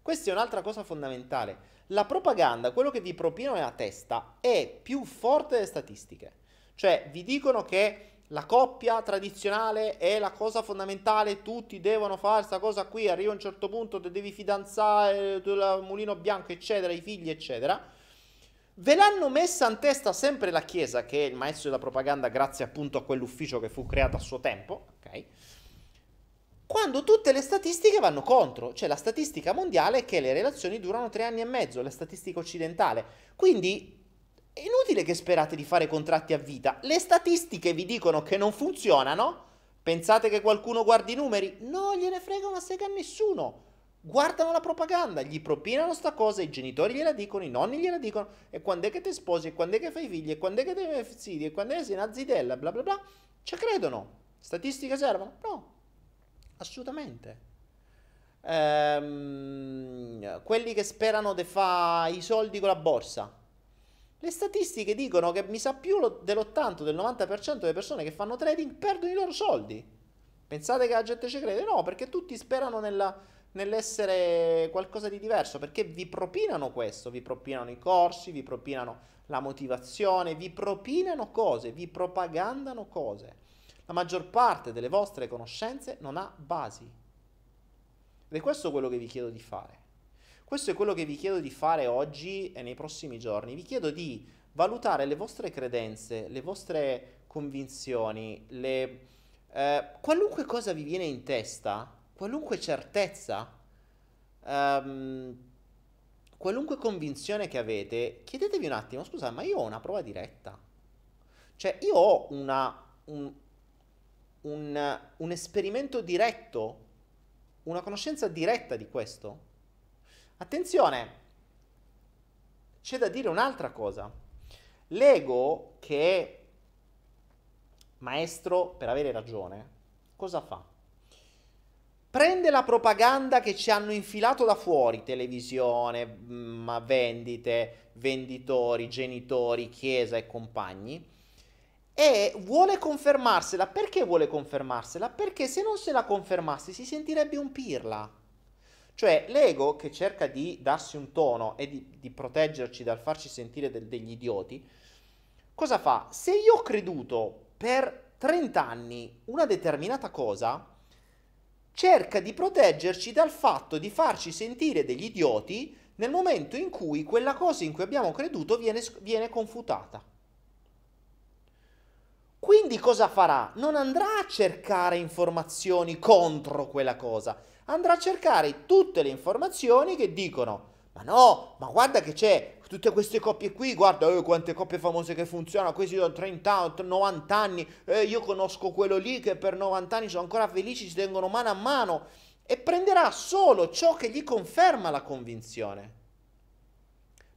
Questa è un'altra cosa fondamentale. La propaganda, quello che vi propino nella testa, è più forte delle statistiche. Cioè, vi dicono che la coppia tradizionale è la cosa fondamentale, tutti devono fare questa cosa qui, arriva a un certo punto, ti devi fidanzare, il mulino bianco, eccetera, i figli, eccetera. Ve l'hanno messa in testa sempre la Chiesa, che è il maestro della propaganda, grazie appunto a quell'ufficio che fu creato a suo tempo, ok? Quando tutte le statistiche vanno contro, cioè la statistica mondiale che le relazioni durano tre anni e mezzo, la statistica occidentale. Quindi è inutile che sperate di fare contratti a vita. Le statistiche vi dicono che non funzionano. Pensate che qualcuno guardi i numeri? No, gliene frega una sega a nessuno guardano la propaganda, gli propinano sta cosa, i genitori gliela dicono, i nonni gliela dicono, e quando è che ti sposi, e quando è che fai figli, e quando è che ti figli, e quando è che sei una zitella, bla bla bla, ci credono. Statistiche servono? No, assolutamente. Ehm, quelli che sperano di fare i soldi con la borsa. Le statistiche dicono che mi sa più dell'80, del 90% delle persone che fanno trading perdono i loro soldi. Pensate che la gente ci crede? No, perché tutti sperano nella nell'essere qualcosa di diverso, perché vi propinano questo, vi propinano i corsi, vi propinano la motivazione, vi propinano cose, vi propagandano cose. La maggior parte delle vostre conoscenze non ha basi. Ed è questo quello che vi chiedo di fare. Questo è quello che vi chiedo di fare oggi e nei prossimi giorni. Vi chiedo di valutare le vostre credenze, le vostre convinzioni, le, eh, qualunque cosa vi viene in testa qualunque certezza, um, qualunque convinzione che avete, chiedetevi un attimo, scusa, ma io ho una prova diretta. Cioè, io ho una, un, un, un esperimento diretto, una conoscenza diretta di questo. Attenzione, c'è da dire un'altra cosa. L'ego, che è maestro per avere ragione, cosa fa? Prende la propaganda che ci hanno infilato da fuori, televisione, mh, mm, vendite, venditori, genitori, chiesa e compagni, e vuole confermarsela. Perché vuole confermarsela? Perché se non se la confermasse si sentirebbe un pirla. Cioè l'ego che cerca di darsi un tono e di, di proteggerci dal farci sentire del, degli idioti, cosa fa? Se io ho creduto per 30 anni una determinata cosa, cerca di proteggerci dal fatto di farci sentire degli idioti nel momento in cui quella cosa in cui abbiamo creduto viene, viene confutata. Quindi cosa farà? Non andrà a cercare informazioni contro quella cosa, andrà a cercare tutte le informazioni che dicono ma no, ma guarda che c'è tutte queste coppie qui, guarda eh, quante coppie famose che funzionano, questi sono 30, 90 anni, eh, io conosco quello lì che per 90 anni sono ancora felici, si tengono mano a mano e prenderà solo ciò che gli conferma la convinzione.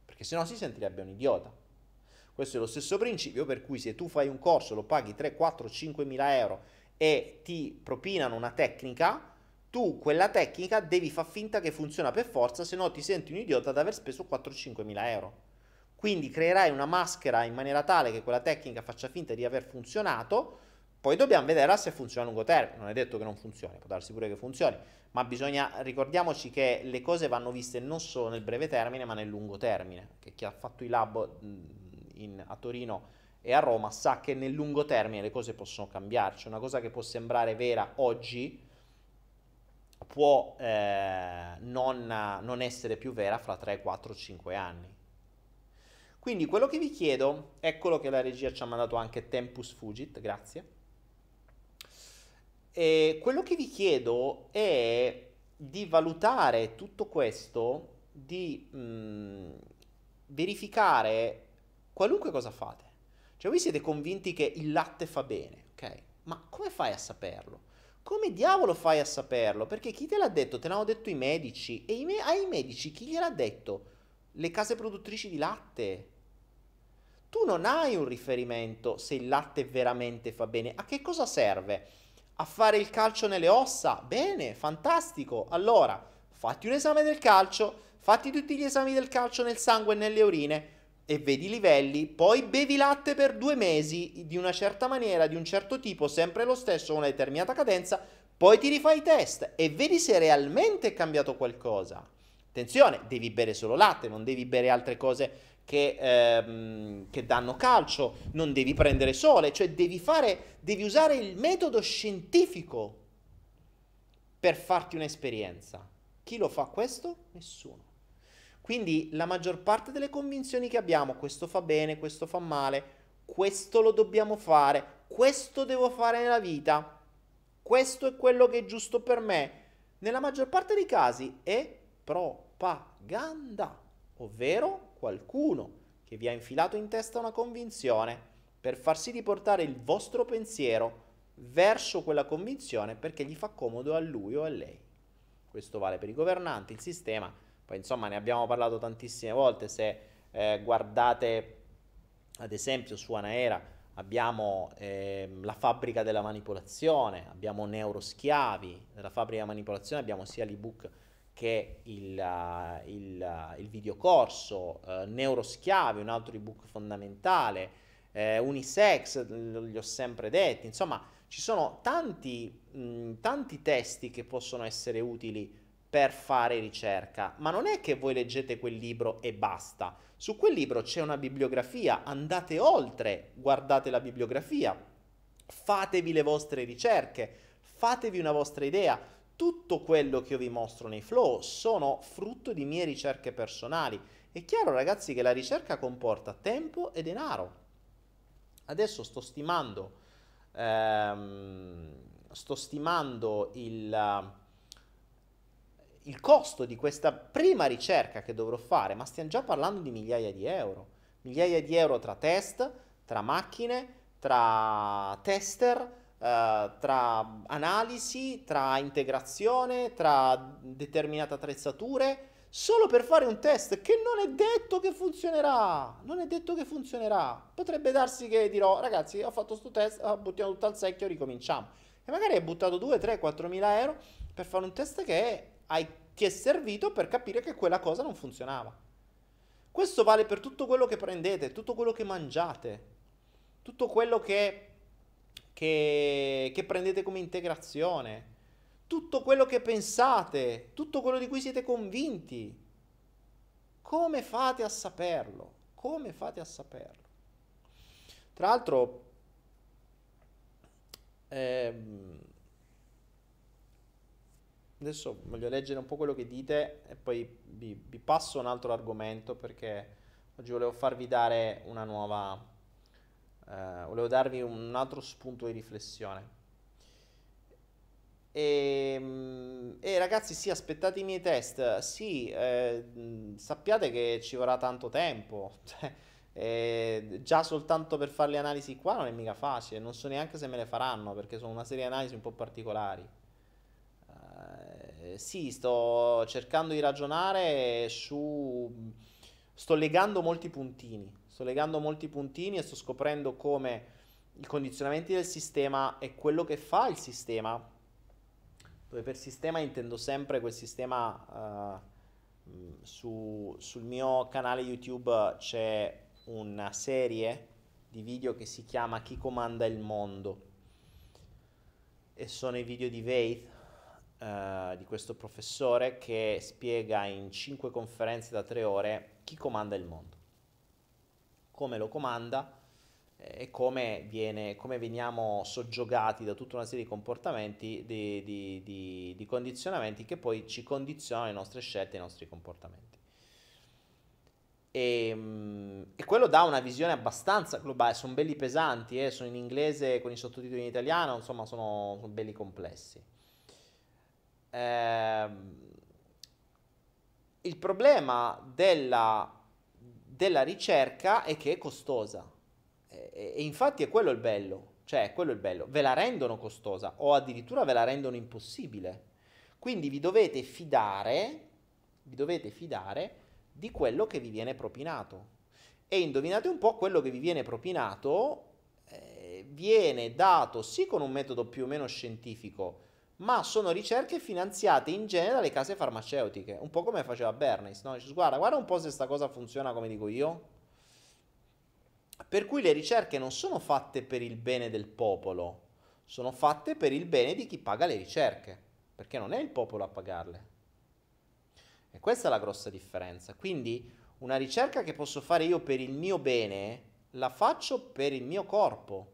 Perché sennò si sentirebbe un idiota. Questo è lo stesso principio per cui se tu fai un corso, lo paghi 3, 4, 5 mila euro e ti propinano una tecnica, tu quella tecnica devi far finta che funziona per forza, se no ti senti un idiota ad aver speso 4-5 mila euro. Quindi creerai una maschera in maniera tale che quella tecnica faccia finta di aver funzionato, poi dobbiamo vedere se funziona a lungo termine. Non è detto che non funzioni, può darsi pure che funzioni, ma bisogna ricordiamoci che le cose vanno viste non solo nel breve termine, ma nel lungo termine. Che chi ha fatto i lab in, a Torino e a Roma sa che nel lungo termine le cose possono cambiare. Cioè una cosa che può sembrare vera oggi può eh, non, non essere più vera fra 3, 4, 5 anni. Quindi quello che vi chiedo, eccolo che la regia ci ha mandato anche Tempus Fugit, grazie. E quello che vi chiedo è di valutare tutto questo, di mh, mm, verificare qualunque cosa fate. Cioè voi siete convinti che il latte fa bene, ok? Ma come fai a saperlo? Come diavolo fai a saperlo? Perché chi te l'ha detto? Te l'hanno detto i medici. E i me- ai medici chi gliel'ha detto? Le case produttrici di latte. Tu non hai un riferimento se il latte veramente fa bene. A che cosa serve? A fare il calcio nelle ossa? Bene, fantastico. Allora, fatti un esame del calcio, fatti tutti gli esami del calcio nel sangue e nelle urine e vedi i livelli, poi bevi latte per due mesi di una certa maniera, di un certo tipo, sempre lo stesso, una determinata cadenza, poi ti rifai i test e vedi se realmente è cambiato qualcosa. Attenzione, devi bere solo latte, non devi bere altre cose che, ehm, che danno calcio, non devi prendere sole, cioè devi fare, devi usare il metodo scientifico per farti un'esperienza. Chi lo fa questo? Nessuno. Quindi la maggior parte delle convinzioni che abbiamo, questo fa bene, questo fa male, questo lo dobbiamo fare, questo devo fare nella vita, questo è quello che è giusto per me, nella maggior parte dei casi è propaganda, ovvero qualcuno che vi ha infilato in testa una convinzione per far sì di portare il vostro pensiero verso quella convinzione perché gli fa comodo a lui o a lei. Questo vale per i governanti, il sistema, poi insomma ne abbiamo parlato tantissime volte, se eh, guardate ad esempio su Anaera abbiamo eh, la fabbrica della manipolazione, abbiamo neuroschiavi, nella fabbrica della manipolazione abbiamo sia l'ebook che il, uh, il, uh, il videocorso, uh, neuroschiavi, un altro ebook fondamentale, eh, unisex, li ho sempre detti, insomma ci sono tanti, mh, tanti testi che possono essere utili per fare ricerca, ma non è che voi leggete quel libro e basta. Su quel libro c'è una bibliografia, andate oltre, guardate la bibliografia, fatevi le vostre ricerche, fatevi una vostra idea. Tutto quello che io vi mostro nei flow sono frutto di mie ricerche personali. È chiaro ragazzi che la ricerca comporta tempo e denaro. Adesso sto stimando, ehm, sto stimando il il costo di questa prima ricerca che dovrò fare, ma stiamo già parlando di migliaia di euro. Migliaia di euro tra test, tra macchine, tra tester, eh, tra analisi, tra integrazione, tra determinate attrezzature, solo per fare un test che non è detto che funzionerà. Non è detto che funzionerà. Potrebbe darsi che dirò, ragazzi, ho fatto questo test, ah, buttiamo tutto al secchio, ricominciamo. E magari hai buttato 2, 3, 4 mila euro per fare un test che è hai, ti è servito per capire che quella cosa non funzionava. Questo vale per tutto quello che prendete, tutto quello che mangiate, tutto quello che, che, che prendete come integrazione, tutto quello che pensate, tutto quello di cui siete convinti. Come fate a saperlo? Come fate a saperlo? Tra l'altro, ehm, adesso voglio leggere un po' quello che dite e poi vi, vi passo un altro argomento perché oggi volevo farvi dare una nuova, eh, volevo darvi un altro spunto di riflessione. E, ehm, e, ragazzi, sì, aspettate i miei test. Sì, eh, sappiate che ci vorrà tanto tempo. Cioè, eh, già soltanto per fare le analisi qua non è mica facile. Non so neanche se me le faranno perché sono una serie di analisi un po' particolari. Sì, sto cercando di ragionare su. Sto legando molti puntini. Sto legando molti puntini e sto scoprendo come i condizionamenti del sistema e quello che fa il sistema dove per sistema intendo sempre quel sistema uh, su, sul mio canale YouTube c'è una serie di video che si chiama Chi comanda il mondo e sono i video di Veith uh, di questo professore che spiega in 5 conferenze da 3 ore chi comanda il mondo come lo comanda e come, viene, come veniamo soggiogati da tutta una serie di comportamenti, di, di, di, di condizionamenti che poi ci condizionano le nostre scelte i nostri comportamenti. E, ehm, e, quello dà una visione abbastanza globale, sono belli pesanti, eh, sono in inglese con i sottotitoli in italiano, insomma sono, sono belli complessi. Eh, il problema della, della ricerca è che è costosa e, e infatti è quello il bello, cioè è quello il bello, ve la rendono costosa o addirittura ve la rendono impossibile. Quindi vi dovete fidare, vi dovete fidare di quello che vi viene propinato. E indovinate un po' quello che vi viene propinato eh, viene dato sì con un metodo più o meno scientifico, ma sono ricerche finanziate in genere dalle case farmaceutiche, un po' come faceva Bernays, no? Dice, guarda, guarda un po' se sta cosa funziona come dico io. Per cui le ricerche non sono fatte per il bene del popolo, sono fatte per il bene di chi paga le ricerche, perché non è il popolo a pagarle. E questa è la grossa differenza. Quindi una ricerca che posso fare io per il mio bene, la faccio per il mio corpo.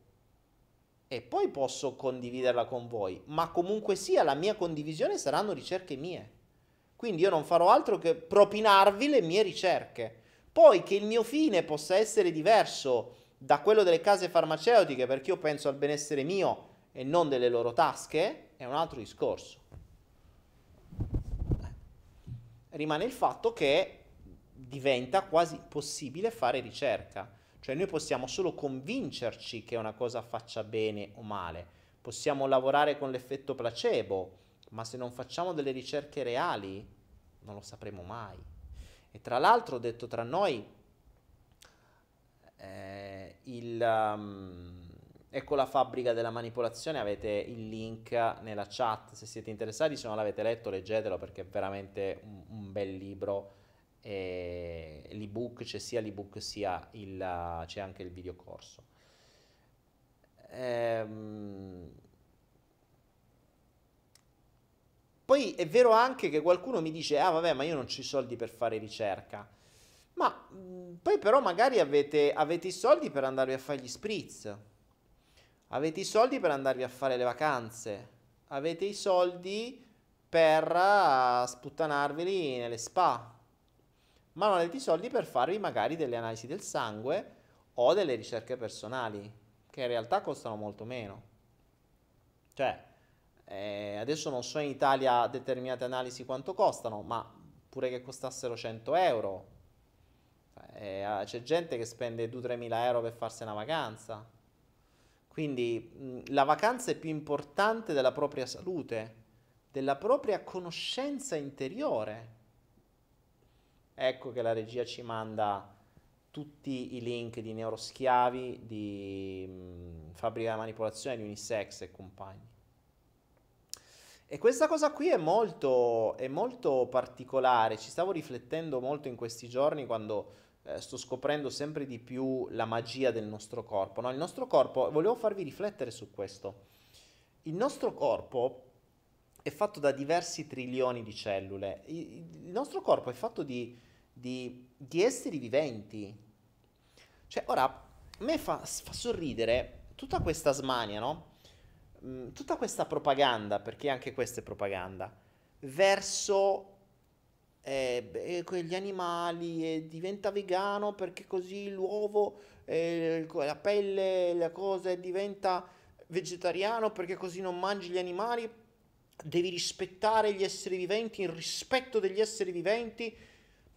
E poi posso condividerla con voi, ma comunque sia la mia condivisione saranno ricerche mie. Quindi io non farò altro che propinarvi le mie ricerche poi che il mio fine possa essere diverso da quello delle case farmaceutiche perché io penso al benessere mio e non delle loro tasche, è un altro discorso. Rimane il fatto che diventa quasi possibile fare ricerca, cioè noi possiamo solo convincerci che una cosa faccia bene o male, possiamo lavorare con l'effetto placebo, ma se non facciamo delle ricerche reali non lo sapremo mai. E tra l'altro, detto tra noi, eh, il, um, ecco la fabbrica della manipolazione, avete il link nella chat se siete interessati, se non l'avete letto leggetelo perché è veramente un, un bel libro. E l'ebook c'è sia l'ebook sia il, c'è anche il videocorso. Ehm, Poi è vero anche che qualcuno mi dice, ah vabbè, ma io non ho i soldi per fare ricerca. Ma mh, mm, poi però magari avete, avete i soldi per andarvi a fare gli spritz, avete i soldi per andarvi a fare le vacanze, avete i soldi per uh, sputtanarveli nelle spa, ma non avete i soldi per farvi magari delle analisi del sangue o delle ricerche personali, che in realtà costano molto meno. Cioè, eh, adesso non so in Italia determinate analisi quanto costano, ma pure che costassero 100 euro. Eh, c'è gente che spende 2-3 mila euro per farsi una vacanza. Quindi mh, la vacanza è più importante della propria salute, della propria conoscenza interiore. Ecco che la regia ci manda tutti i link di neuroschiavi, di mh, fabbrica di manipolazione, di unisex e compagni. E questa cosa qui è molto, è molto particolare, ci stavo riflettendo molto in questi giorni quando eh, sto scoprendo sempre di più la magia del nostro corpo. No? Il nostro corpo, volevo farvi riflettere su questo, il nostro corpo è fatto da diversi trilioni di cellule, il nostro corpo è fatto di, di, di esseri viventi. Cioè, ora, a me fa, fa sorridere tutta questa smania, no? Mm, tutta questa propaganda, perché anche questa è propaganda, verso eh, quegli animali e diventa vegano perché così l'uovo, eh, la pelle, la cosa diventa vegetariano perché così non mangi gli animali, devi rispettare gli esseri viventi, il rispetto degli esseri viventi.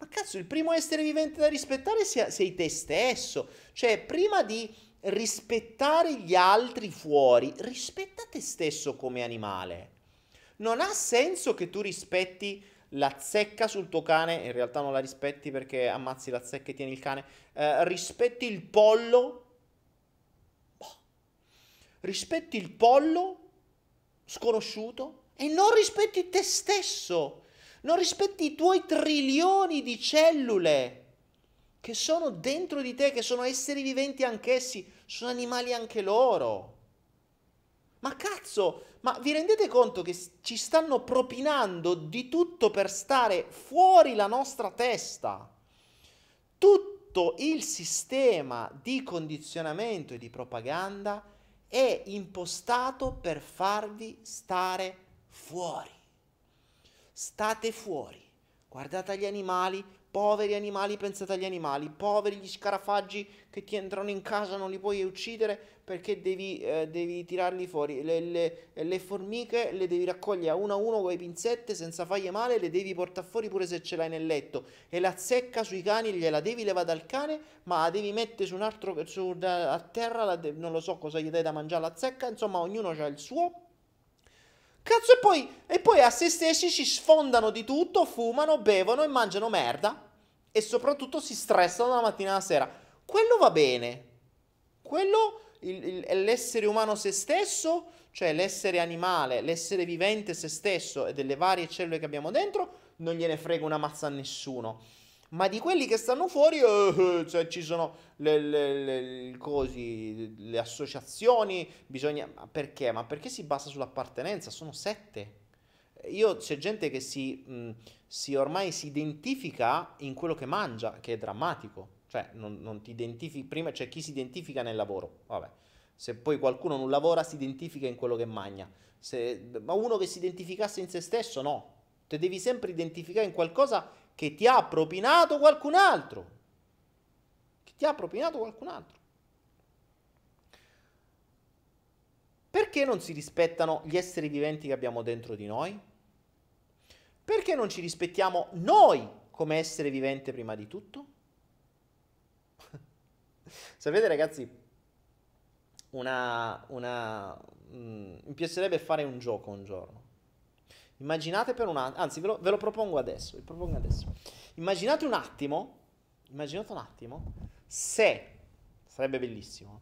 Ma cazzo, il primo essere vivente da rispettare sei te stesso. Cioè, prima di rispettare gli altri fuori, rispetta te stesso come animale. Non ha senso che tu rispetti la zecca sul tuo cane, in realtà non la rispetti perché ammazzi la zecca e tieni il cane, eh, rispetti il pollo, boh. rispetti il pollo sconosciuto e non rispetti te stesso, non rispetti i tuoi trilioni di cellule che sono dentro di te, che sono esseri viventi anch'essi, sono animali anche loro. Ma cazzo, ma vi rendete conto che ci stanno propinando di tutto per stare fuori la nostra testa? Tutto il sistema di condizionamento e di propaganda è impostato per farvi stare fuori. State fuori. Guardate gli animali, Poveri animali, pensate agli animali, poveri gli scarafaggi che ti entrano in casa, non li puoi uccidere perché devi, eh, devi tirarli fuori. Le, le, le, formiche le devi raccogliere uno a uno con le pinzette senza fargli male, le devi portare fuori pure se ce l'hai nel letto. E la zecca sui cani gliela devi levare dal cane, ma la devi mettere su un altro, su, a terra, de- non lo so cosa gli dai da mangiare alla zecca, insomma ognuno ha il suo. Cazzo, e poi, e poi a se stessi si sfondano di tutto, fumano, bevono e mangiano merda. E soprattutto si stressano la mattina alla sera. Quello va bene. Quello il, il, l'essere umano se stesso, cioè l'essere animale, l'essere vivente se stesso e delle varie cellule che abbiamo dentro, non gliene frega una mazza a nessuno. Ma di quelli che stanno fuori, uh, cioè ci sono le, le, le, cosi, le associazioni, bisogna... Perché? Ma perché si basa sull'appartenenza? Sono sette. Io c'è gente che si, mh, si ormai si identifica in quello che mangia, che è drammatico. Cioè, non, non ti identifichi... Prima c'è chi si identifica nel lavoro. Vabbè. Se poi qualcuno non lavora, si identifica in quello che mangia. Se, ma uno che si identificasse in se stesso, no. Te devi sempre identificare in qualcosa che ti ha propinato qualcun altro. Che ti ha propinato qualcun altro. Perché non si rispettano gli esseri viventi che abbiamo dentro di noi? Perché non ci rispettiamo noi come essere vivente prima di tutto? Sapete ragazzi, una, una, mm, mi piacerebbe fare un gioco un giorno. Immaginate per un attimo, anzi ve lo, ve lo propongo adesso, vi propongo adesso. Immaginate un attimo, immaginate un attimo, se, sarebbe bellissimo,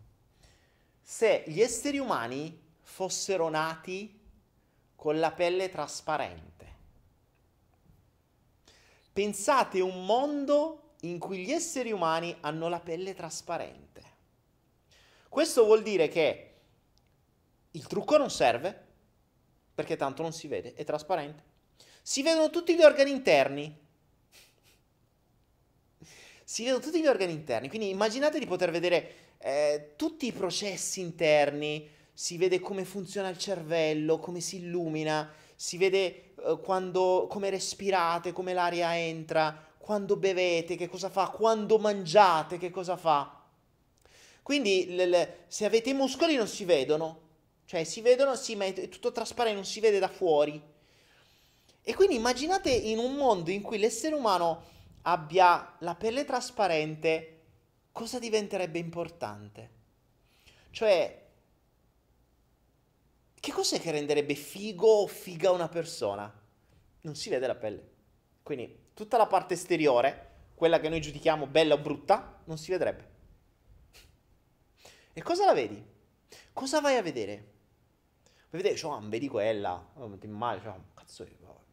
se gli esseri umani fossero nati con la pelle trasparente. Pensate un mondo in cui gli esseri umani hanno la pelle trasparente. Questo vuol dire che il trucco non serve, perché tanto non si vede, è trasparente. Si vedono tutti gli organi interni. Si vedono tutti gli organi interni, quindi immaginate di poter vedere eh, tutti i processi interni, si vede come funziona il cervello, come si illumina, si vede eh, quando, come respirate, come l'aria entra, quando bevete, che cosa fa, quando mangiate, che cosa fa. Quindi le, le, se avete i muscoli non si vedono, cioè si vedono, sì, ma è tutto trasparente, non si vede da fuori. E quindi immaginate in un mondo in cui l'essere umano abbia la pelle trasparente, cosa diventerebbe importante? Cioè, che cos'è che renderebbe figo o figa una persona? Non si vede la pelle. Quindi tutta la parte esteriore, quella che noi giudichiamo bella o brutta, non si vedrebbe. E cosa la vedi? Cosa vai a vedere? Vedete, cioè, vedi quella, oh, ti immagini, cioè, cazzo,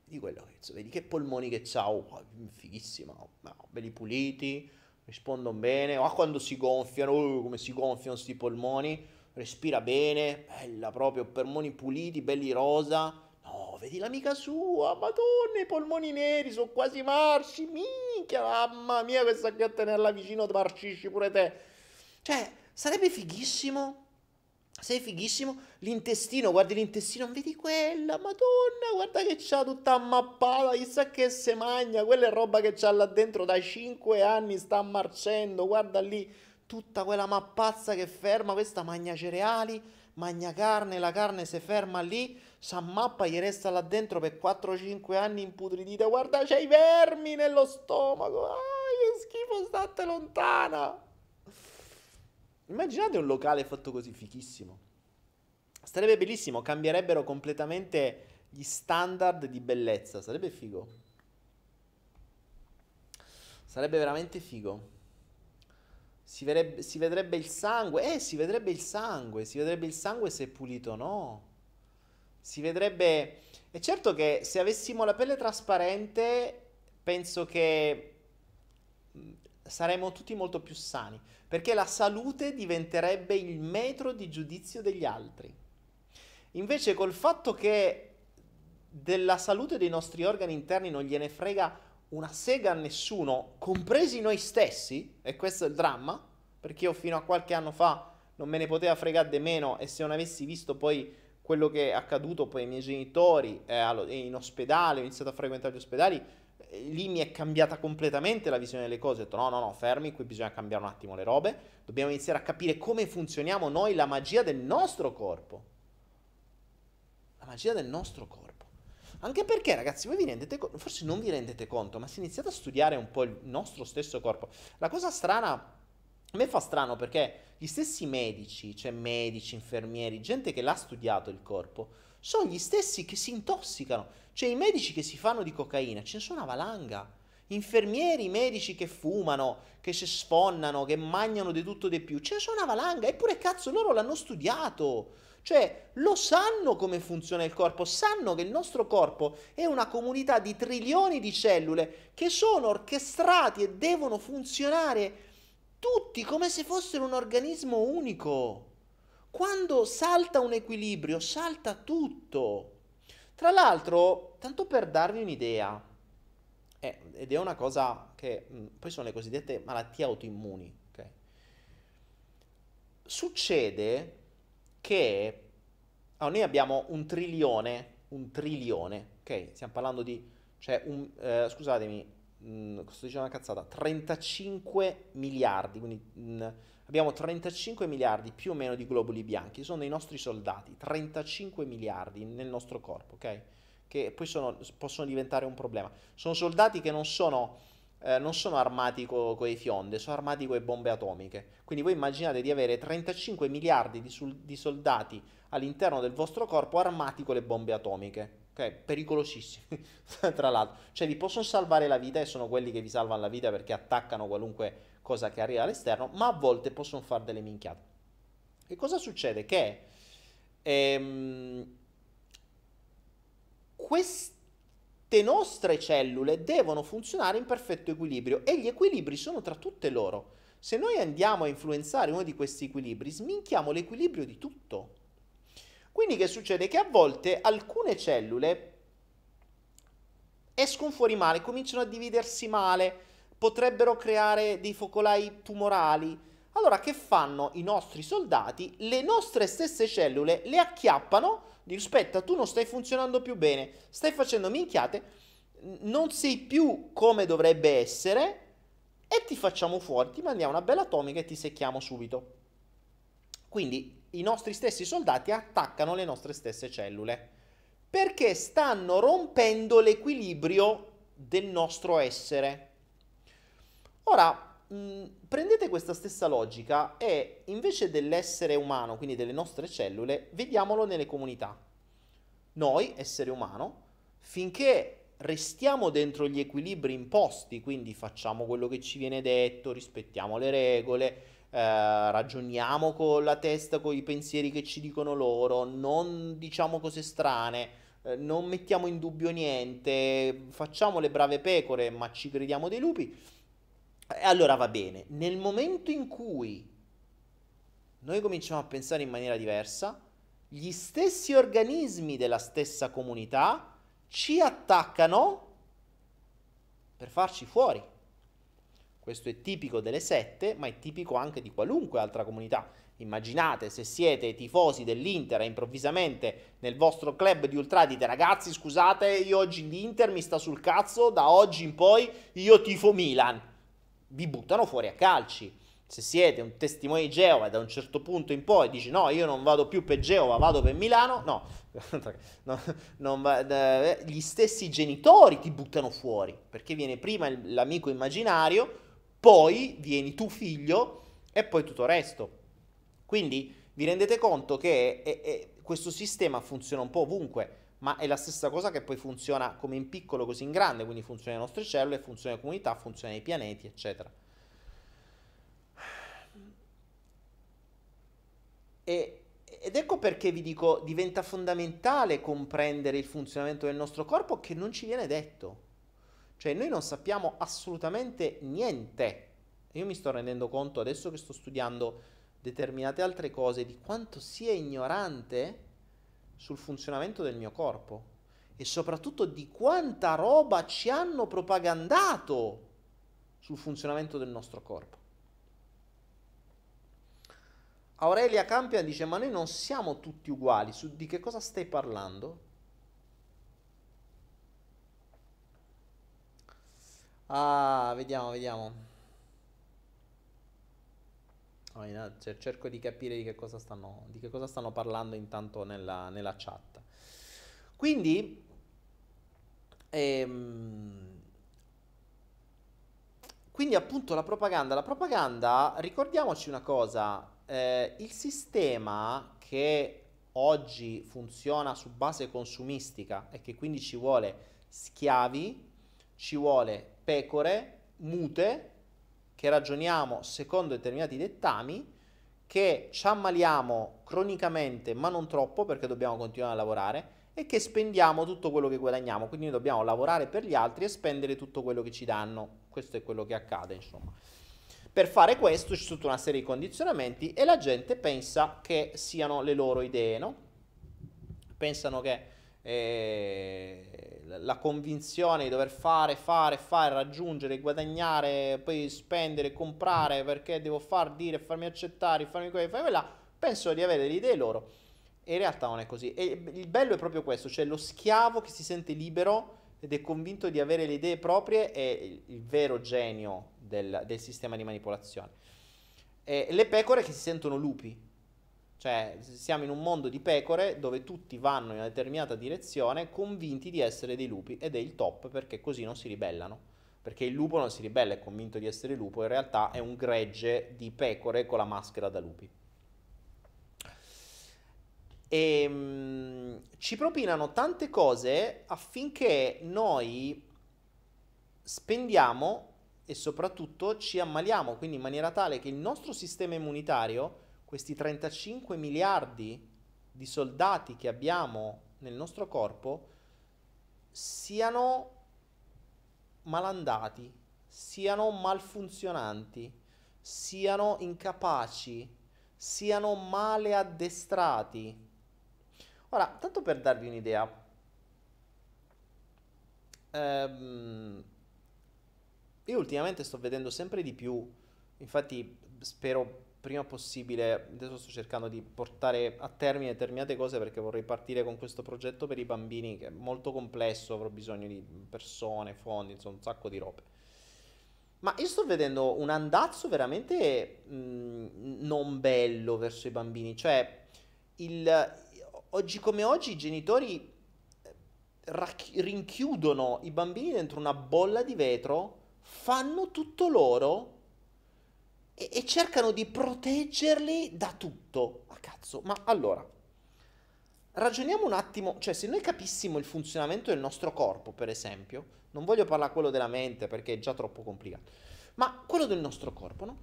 vedi quello, cazzo, vedi che polmoni che c'ha, oh, fighissima, oh, belli puliti, rispondono bene, ma quando si gonfiano, oh, come si gonfiano questi polmoni, respira bene, bella proprio, polmoni puliti, belli rosa, no, vedi l'amica sua, madonna, i polmoni neri, sono quasi marci, minchia, mamma mia, questa qui a tenerla vicino, marcisci pure te, cioè, sarebbe fighissimo sei fighissimo, l'intestino, guardi l'intestino, vedi quella, madonna, guarda che c'ha tutta ammappata, chissà che se magna, quella è roba che c'ha là dentro da 5 anni, sta marcendo, guarda lì, tutta quella mappazza che ferma, questa magna cereali, magna carne, la carne si ferma lì, s'ammappa, gli resta là dentro per 4-5 anni imputridita, guarda c'hai i vermi nello stomaco, ah, che schifo, state lontana. Immaginate un locale fatto così fichissimo. Sarebbe bellissimo, cambierebbero completamente gli standard di bellezza, sarebbe figo. Sarebbe veramente figo. Si, vedrebbe, si vedrebbe il sangue, eh, si vedrebbe il sangue, si vedrebbe il sangue se è pulito o no. Si vedrebbe... È certo che se avessimo la pelle trasparente, penso che saremmo tutti molto più sani, perché la salute diventerebbe il metro di giudizio degli altri. Invece col fatto che della salute dei nostri organi interni non gliene frega una sega a nessuno, compresi noi stessi, e questo è il dramma, perché io fino a qualche anno fa non me ne poteva fregare di meno e se non avessi visto poi quello che è accaduto poi ai miei genitori eh, in ospedale, ho iniziato a frequentare gli ospedali, lì mi è cambiata completamente la visione delle cose. Ho detto no, no, no, fermi, qui bisogna cambiare un attimo le robe. Dobbiamo iniziare a capire come funzioniamo noi, la magia del nostro corpo. La magia del nostro corpo. Anche perché, ragazzi, voi vi rendete conto, forse non vi rendete conto, ma se iniziate a studiare un po' il nostro stesso corpo, la cosa strana, a me fa strano perché gli stessi medici, cioè medici, infermieri, gente che l'ha studiato il corpo, sono gli stessi che si intossicano. Cioè i medici che si fanno di cocaina, ce ne sono una valanga. Infermieri, medici che fumano, che si sfonnano, che mangiano di tutto di più, ce ne sono una valanga. Eppure cazzo loro l'hanno studiato. Cioè, lo sanno come funziona il corpo, sanno che il nostro corpo è una comunità di trilioni di cellule che sono orchestrati e devono funzionare tutti come se fossero un organismo unico. Quando salta un equilibrio, salta tutto. Tra l'altro, tanto per darvi un'idea, eh, ed è una cosa che mh, poi sono le cosiddette malattie autoimmuni, okay? succede che allora, noi abbiamo un trilione, un trilione, ok? Stiamo parlando di, cioè, un, eh, scusatemi, mh, sto dicendo una cazzata, 35 miliardi, quindi mh, abbiamo 35 miliardi più o meno di globuli bianchi, sono i nostri soldati, 35 miliardi nel nostro corpo, ok? Che poi sono, possono diventare un problema. Sono soldati che non sono eh, non sono armati con co le fionde, sono armati con le bombe atomiche. Quindi voi immaginate di avere 35 miliardi di, sul- di soldati all'interno del vostro corpo armati con le bombe atomiche. Ok, pericolosissimi, tra l'altro. Cioè vi possono salvare la vita e sono quelli che vi salvano la vita perché attaccano qualunque cosa che arriva all'esterno, ma a volte possono fare delle minchiate. Che cosa succede? Che ehm, questi le nostre cellule devono funzionare in perfetto equilibrio e gli equilibri sono tra tutte loro. Se noi andiamo a influenzare uno di questi equilibri, sminchiamo l'equilibrio di tutto. Quindi che succede? Che a volte alcune cellule escono fuori male, cominciano a dividersi male, potrebbero creare dei focolai tumorali. Allora che fanno i nostri soldati? Le nostre stesse cellule le acchiappano Dico, aspetta, tu non stai funzionando più bene, stai facendo minchiate, non sei più come dovrebbe essere e ti facciamo fuori, ti mandiamo una bella atomica e ti secchiamo subito. Quindi i nostri stessi soldati attaccano le nostre stesse cellule perché stanno rompendo l'equilibrio del nostro essere. Ora, mh, prendete questa stessa logica e invece dell'essere umano, quindi delle nostre cellule, vediamolo nelle comunità. Noi, essere umano, finché restiamo dentro gli equilibri imposti, quindi facciamo quello che ci viene detto, rispettiamo le regole, eh, ragioniamo con la testa, con i pensieri che ci dicono loro, non diciamo cose strane, eh, non mettiamo in dubbio niente, facciamo le brave pecore, ma ci crediamo dei lupi allora va bene, nel momento in cui noi cominciamo a pensare in maniera diversa, gli stessi organismi della stessa comunità ci attaccano per farci fuori. Questo è tipico delle sette, ma è tipico anche di qualunque altra comunità. Immaginate se siete tifosi dell'Inter e improvvisamente nel vostro club di ultra dite ragazzi scusate io oggi l'Inter mi sta sul cazzo, da oggi in poi io tifo Milan. Vi buttano fuori a calci. Se siete un testimone di Geova e da un certo punto in poi dici no io non vado più per Geova, vado per Milano, no, no, non va, eh, gli stessi genitori ti buttano fuori perché viene prima l'amico immaginario, poi vieni tu figlio e poi tutto il resto. Quindi vi rendete conto che è, è, questo sistema funziona un po' ovunque, ma è la stessa cosa che poi funziona come in piccolo così in grande, quindi funziona nelle nostre cellule, funziona nelle comunità, funziona nei pianeti, eccetera. E, ed ecco perché vi dico, diventa fondamentale comprendere il funzionamento del nostro corpo che non ci viene detto. Cioè noi non sappiamo assolutamente niente. Io mi sto rendendo conto adesso che sto studiando determinate altre cose, di quanto sia ignorante sul funzionamento del mio corpo e soprattutto di quanta roba ci hanno propagandato sul funzionamento del nostro corpo. Aurelia Campion dice: Ma noi non siamo tutti uguali. Su di che cosa stai parlando? Ah, vediamo, vediamo. Cioè, cerco di capire di che cosa stanno, che cosa stanno parlando intanto nella, nella chat. Quindi, ehm, quindi appunto la propaganda, la propaganda, ricordiamoci una cosa, eh, il sistema che oggi funziona su base consumistica e che quindi ci vuole schiavi, ci vuole pecore, mute, che ragioniamo secondo determinati dettami, che ci ammaliamo cronicamente ma non troppo perché dobbiamo continuare a lavorare e che spendiamo tutto quello che guadagniamo, quindi dobbiamo lavorare per gli altri e spendere tutto quello che ci danno. Questo è quello che accade, insomma. Per fare questo c'è tutta una serie di condizionamenti e la gente pensa che siano le loro idee, no? Pensano che eh, la convinzione di dover fare, fare, fare, raggiungere, guadagnare, poi spendere, comprare perché devo far dire, farmi accettare, farmi quello, farmi quella, penso di avere le idee loro. E in realtà non è così. E il bello è proprio questo, cioè lo schiavo che si sente libero ed è convinto di avere le idee proprie è il, il vero genio del, del, sistema di manipolazione. E le pecore che si sentono lupi, cioè siamo in un mondo di pecore dove tutti vanno in una determinata direzione convinti di essere dei lupi ed è il top perché così non si ribellano. Perché il lupo non si ribella, è convinto di essere lupo, in realtà è un gregge di pecore con la maschera da lupi. E um, ci propinano tante cose affinché noi spendiamo e soprattutto ci ammaliamo, quindi in maniera tale che il nostro sistema immunitario questi 35 miliardi di soldati che abbiamo nel nostro corpo siano malandati, siano malfunzionanti, siano incapaci, siano male addestrati. Ora, tanto per darvi un'idea, ehm, io ultimamente sto vedendo sempre di più, infatti spero prima possibile. Adesso sto cercando di portare a termine determinate cose perché vorrei partire con questo progetto per i bambini che è molto complesso, avrò bisogno di persone, fondi, insomma un sacco di robe. Ma io sto vedendo un andazzo veramente mh, non bello verso i bambini, cioè il, oggi come oggi i genitori eh, rac- rinchiudono i bambini dentro una bolla di vetro, fanno tutto loro e, e cercano di proteggerli da tutto. Ma cazzo, ma allora, ragioniamo un attimo, cioè se noi capissimo il funzionamento del nostro corpo, per esempio, non voglio parlare quello della mente perché è già troppo complicato, ma quello del nostro corpo, no?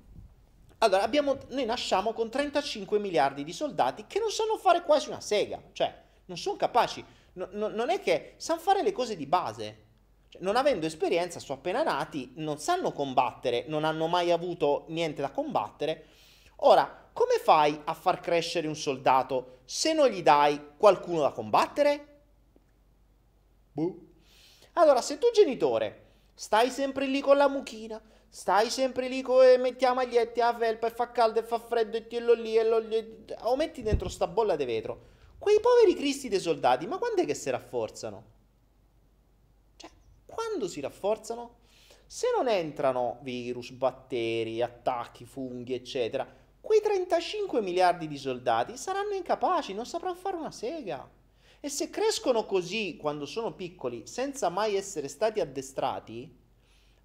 Allora, abbiamo, noi nasciamo con 35 miliardi di soldati che non sanno fare quasi una sega, cioè non sono capaci, no, no, non è che sanno fare le cose di base, cioè, non avendo esperienza, sono appena nati, non sanno combattere, non hanno mai avuto niente da combattere. Ora, come fai a far crescere un soldato se non gli dai qualcuno da combattere? Buh. Allora, se tu genitore Stai sempre lì con la mucchina. Stai sempre lì con e metti la maglietta, la felpa e fa caldo e fa freddo e tiello lì e lo lì. O metti dentro sta bolla di vetro. Quei poveri cristi dei soldati, ma quando è che si rafforzano? Quando si rafforzano? Se non entrano virus, batteri, attacchi, funghi, eccetera, quei 35 miliardi di soldati saranno incapaci, non sapranno fare una sega. E se crescono così quando sono piccoli, senza mai essere stati addestrati,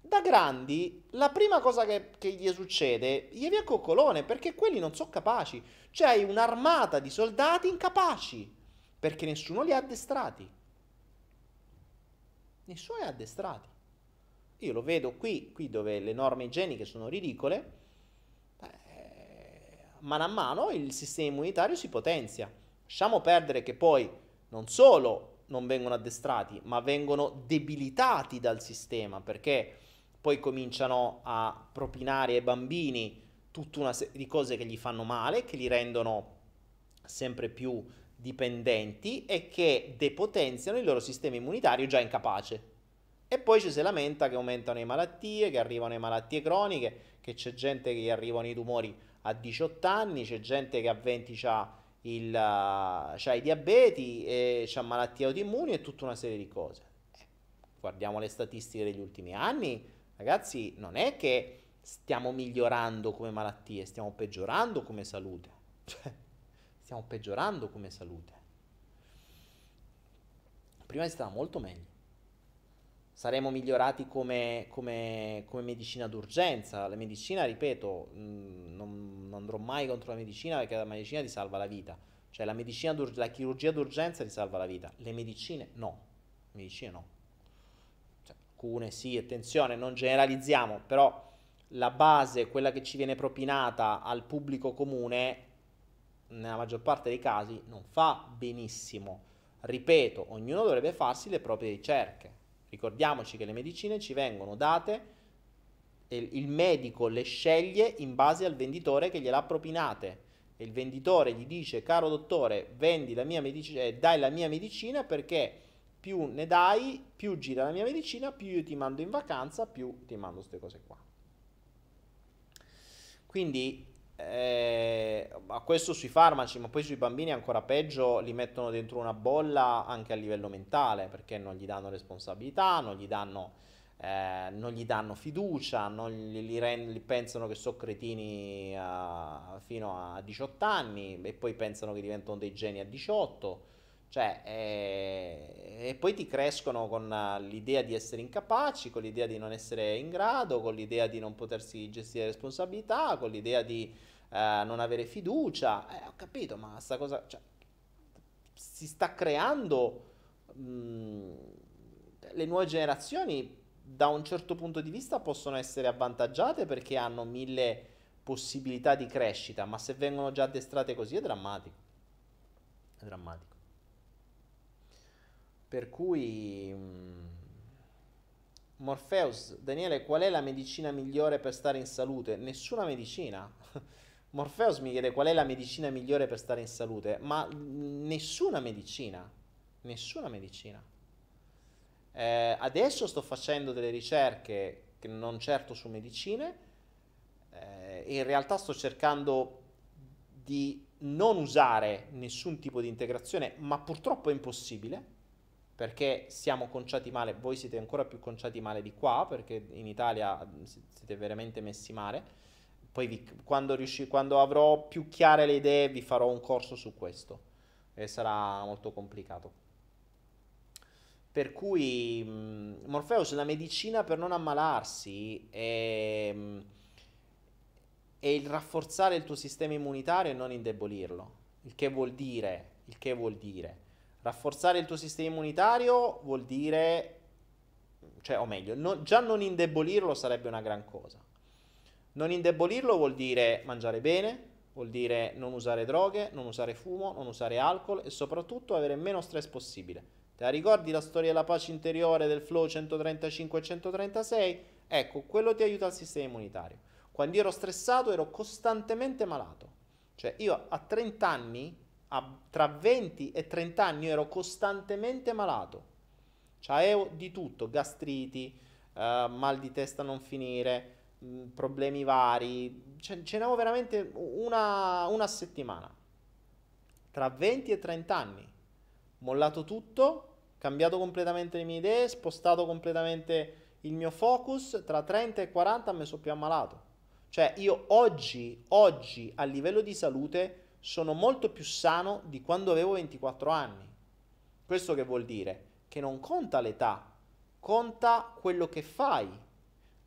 da grandi la prima cosa che, che gli succede, gli viene coccolone, perché quelli non sono capaci. Cioè hai un'armata di soldati incapaci, perché nessuno li ha addestrati. Nessuno ha addestrati. Io lo vedo qui, qui dove le norme igieniche sono ridicole, eh, mano a mano il sistema immunitario si potenzia. Lasciamo perdere che poi non solo non vengono addestrati, ma vengono debilitati dal sistema, perché poi cominciano a propinare ai bambini tutta una serie di cose che gli fanno male, che li rendono sempre più dipendenti e che depotenziano il loro sistema immunitario già incapace. E poi ci si lamenta che aumentano le malattie, che arrivano le malattie croniche, che c'è gente che arrivano i tumori a 18 anni, c'è gente che a 20 ha il, uh, i diabeti, e ha malattie autoimmuni e tutta una serie di cose. Eh, guardiamo le statistiche degli ultimi anni, ragazzi, non è che stiamo migliorando come malattie, stiamo peggiorando come salute. Stiamo peggiorando come salute. Prima si stava molto meglio. Saremo migliorati come, come, come medicina d'urgenza. La medicina, ripeto, non, non, andrò mai contro la medicina perché la medicina ti salva la vita. Cioè la, medicina la chirurgia d'urgenza ti salva la vita. Le medicine no. Le medicine no. Cioè, alcune sì, attenzione, non generalizziamo, però la base, quella che ci viene propinata al pubblico comune, nella maggior parte dei casi, non fa benissimo. Ripeto, ognuno dovrebbe farsi le proprie ricerche. Ricordiamoci che le medicine ci vengono date il medico le sceglie in base al venditore che gliel'ha propinate. E il venditore gli dice, caro dottore, vendi la mia medicina, eh, dai la mia medicina perché più ne dai, più gira la mia medicina, più io ti mando in vacanza, più ti mando queste cose qua. Quindi eh, questo sui farmaci, ma poi sui bambini ancora peggio, li mettono dentro una bolla anche a livello mentale, perché non gli danno responsabilità, non gli danno, eh, non gli danno fiducia, non li, li, rend- li pensano che sono cretini uh, fino a 18 anni e poi pensano che diventano dei geni a 18. Cioè, eh, e poi ti crescono con l'idea di essere incapaci, con l'idea di non essere in grado, con l'idea di non potersi gestire responsabilità, con l'idea di eh, non avere fiducia. Eh, ho capito, ma sta cosa... Cioè, si sta creando... Mh, mm, le nuove generazioni da un certo punto di vista possono essere avvantaggiate perché hanno mille possibilità di crescita, ma se vengono già addestrate così è drammatico. È drammatico. Per cui... Mm, Morpheus, Daniele, qual è la medicina migliore per stare in salute? Nessuna medicina. Morpheus mi chiede qual è la medicina migliore per stare in salute, ma nessuna medicina. Nessuna medicina. Eh, adesso sto facendo delle ricerche, non certo su medicine, eh, in realtà sto cercando di non usare nessun tipo di integrazione, ma purtroppo è impossibile perché siamo conciati male, voi siete ancora più conciati male di qua, perché in Italia siete veramente messi male. Poi vi, quando, riusci, quando avrò più chiare le idee vi farò un corso su questo e sarà molto complicato. Per cui mh, mm, Morpheus, la medicina per non ammalarsi è, mm, è il rafforzare il tuo sistema immunitario e non indebolirlo. Il che vuol dire, il che vuol dire Rafforzare il tuo sistema immunitario vuol dire, cioè, o meglio, no, già non indebolirlo sarebbe una gran cosa. Non indebolirlo vuol dire mangiare bene, vuol dire non usare droghe, non usare fumo, non usare alcol e soprattutto avere meno stress possibile. Te la ricordi la storia della pace interiore del flow 135 e 136? Ecco, quello ti aiuta al sistema immunitario. Quando ero stressato ero costantemente malato. Cioè io a 30 anni a, tra 20 e 30 anni ero costantemente malato. C'avevo di tutto, gastriti, uh, mal di testa non finire, mm, problemi vari. Ce, ce n'avevo veramente una, una settimana. Tra 20 e 30 anni. Mollato tutto, cambiato completamente le mie idee, spostato completamente il mio focus. Tra 30 e 40 mi sono più ammalato. Cioè io oggi, oggi a livello di salute sono molto più sano di quando avevo 24 anni. Questo che vuol dire? Che non conta l'età, conta quello che fai.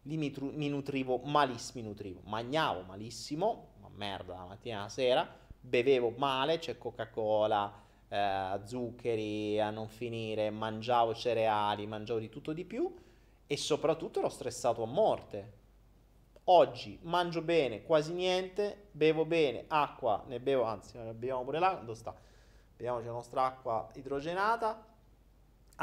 Lì mi, tru- mi nutrivo malissimo, mi nutrivo, mangiavo malissimo, ma merda la mattina e la sera, bevevo male, c'è Coca-Cola, eh, zuccheri a non finire, mangiavo cereali, mangiavo di tutto di più e soprattutto ero stressato a morte. Oggi mangio bene, quasi niente, bevo bene, acqua, ne bevo, anzi, ne beviamo pure là, dove sta? Beviamoci la nostra acqua idrogenata,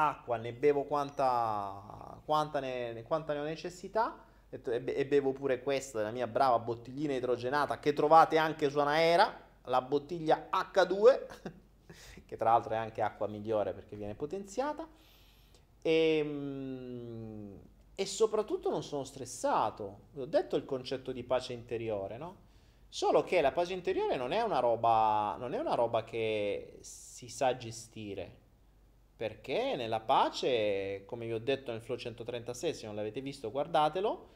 acqua, ne bevo quanta, quanta, ne, quanta ne ho necessità e bevo pure questa della mia brava bottiglina idrogenata che trovate anche su Anaera, la bottiglia H2, che tra l'altro è anche acqua migliore perché viene potenziata. E, ehm, e soprattutto non sono stressato. Ho detto il concetto di pace interiore, no? Solo che la pace interiore non è una roba, non è una roba che si sa gestire. Perché nella pace, come vi ho detto nel Flow 136, se non l'avete visto guardatelo,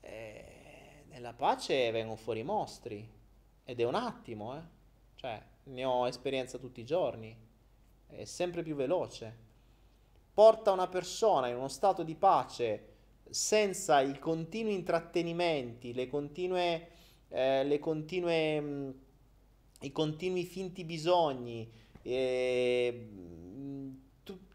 eh, nella pace vengono fuori i mostri. Ed è un attimo, eh. Cioè, ne ho esperienza tutti i giorni. È sempre più veloce porta una persona in uno stato di pace senza i continui intrattenimenti, le continue, eh, le continue, mh, mm, i continui finti bisogni, eh,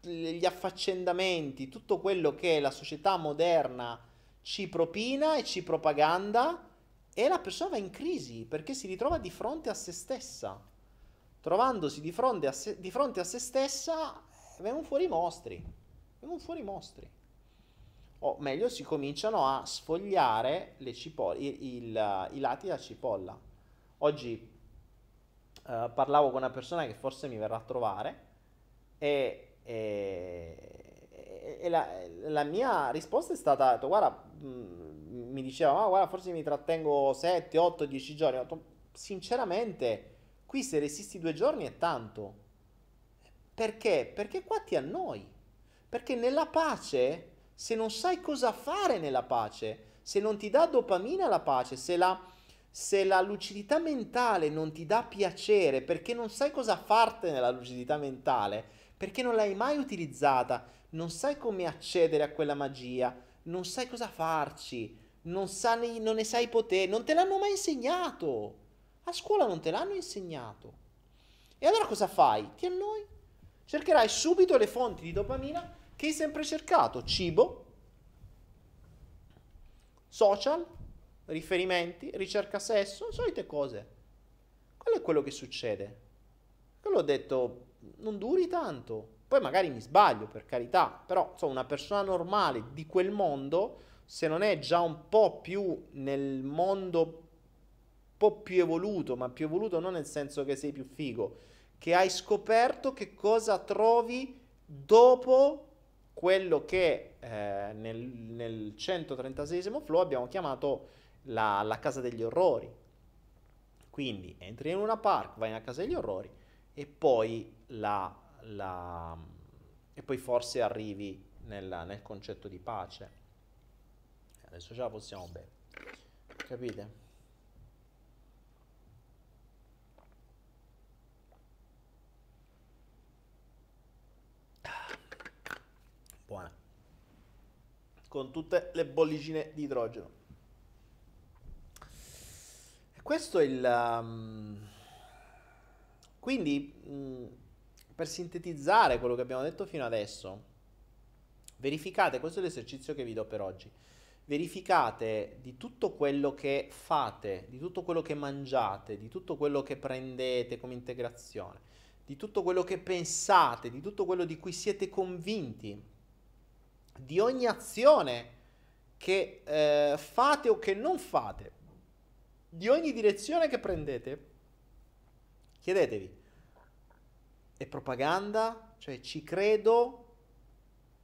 gli affaccendamenti, tutto quello che la società moderna ci propina e ci propaganda e la persona va in crisi perché si ritrova di fronte a se stessa. Trovandosi di fronte a se, fronte a se stessa, vengono fuori i mostri. Vengono fuori i mostri. O meglio, si cominciano a sfogliare le cipolle, il, il, i lati della cipolla. Oggi uh, parlavo con una persona che forse mi verrà a trovare e, e, e la, la, mia risposta è stata, guarda, mm, mi diceva, ma guarda, forse mi trattengo 7, 8, 10 giorni. Ho detto, sinceramente, qui se resisti due giorni è tanto. Perché? Perché qua ti annoi. Perché nella pace, se non sai cosa fare nella pace, se non ti dà dopamina la pace, se la, se la lucidità mentale non ti dà piacere, perché non sai cosa fartene nella lucidità mentale, perché non l'hai mai utilizzata, non sai come accedere a quella magia, non sai cosa farci, non, sai, non ne sai potere, non te l'hanno mai insegnato. A scuola non te l'hanno insegnato. E allora cosa fai? Ti annoi? Cercherai subito le fonti di dopamina che hai sempre cercato? Cibo, social, riferimenti, ricerca sesso, solite cose. Quello è quello che succede. Quello ho detto, non duri tanto. Poi magari mi sbaglio, per carità, però insomma, una persona normale di quel mondo, se non è già un po' più nel mondo un po' più evoluto, ma più evoluto non nel senso che sei più figo, che hai scoperto che cosa trovi dopo quello che eh, nel, nel 136 flow abbiamo chiamato la, la, casa degli orrori. Quindi entri in una park, vai nella casa degli orrori e poi, la, la, e poi forse arrivi nel, nel concetto di pace. Adesso ce la possiamo bene. Capite? buona con tutte le bollicine di idrogeno questo è il um, quindi um, per sintetizzare quello che abbiamo detto fino adesso. Verificate questo è l'esercizio che vi do per oggi. Verificate di tutto quello che fate, di tutto quello che mangiate, di tutto quello che prendete come integrazione, di tutto quello che pensate, di tutto quello di cui siete convinti di ogni azione che eh, fate o che non fate, di ogni direzione che prendete, chiedetevi, è propaganda? Cioè ci credo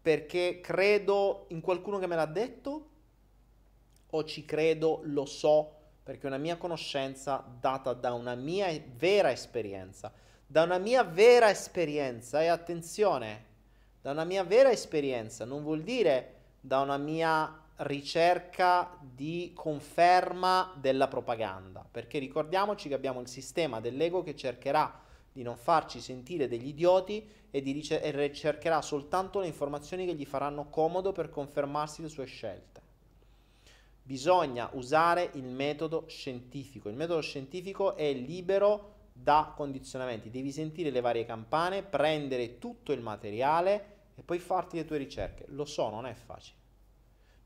perché credo in qualcuno che me l'ha detto o ci credo, lo so, perché è una mia conoscenza data da una mia vera esperienza. Da una mia vera esperienza, e attenzione, da una mia vera esperienza non vuol dire da una mia ricerca di conferma della propaganda, perché ricordiamoci che abbiamo il sistema dell'ego che cercherà di non farci sentire degli idioti e, di ricer- e ricercherà soltanto le informazioni che gli faranno comodo per confermarsi le sue scelte. Bisogna usare il metodo scientifico. Il metodo scientifico è libero da condizionamenti. Devi sentire le varie campane, prendere tutto il materiale e poi farti le tue ricerche. Lo so, non è facile.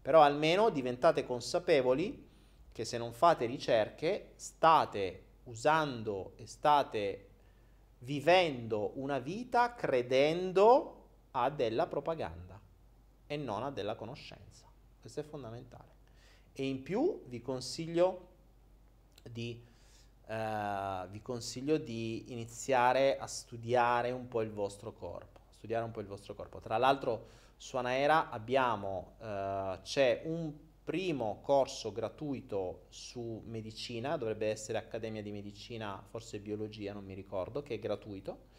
Però almeno diventate consapevoli che se non fate ricerche state usando e state vivendo una vita credendo a della propaganda e non a della conoscenza. Questo è fondamentale. E in più vi consiglio di, uh, vi consiglio di iniziare a studiare un po' il vostro corpo. Studiare un po' il vostro corpo. Tra l'altro su Anaera abbiamo, uh, c'è un primo corso gratuito su medicina, dovrebbe essere Accademia di Medicina, forse Biologia, non mi ricordo, che è gratuito.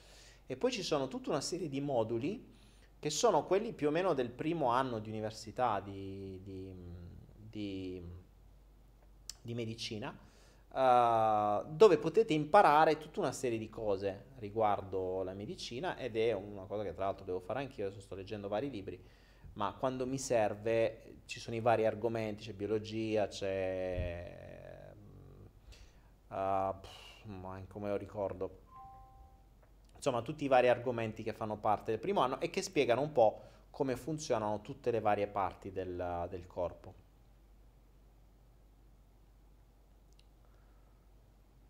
E poi ci sono tutta una serie di moduli che sono quelli più o meno del primo anno di università di, di, di, di medicina, uh, dove potete imparare tutta una serie di cose riguardo la medicina ed è una cosa che tra l'altro devo fare anch'io, adesso sto leggendo vari libri ma quando mi serve ci sono i vari argomenti, c'è biologia, c'è... Uh, ma come lo ricordo. Insomma, tutti i vari argomenti che fanno parte del primo anno e che spiegano un po' come funzionano tutte le varie parti del, del corpo.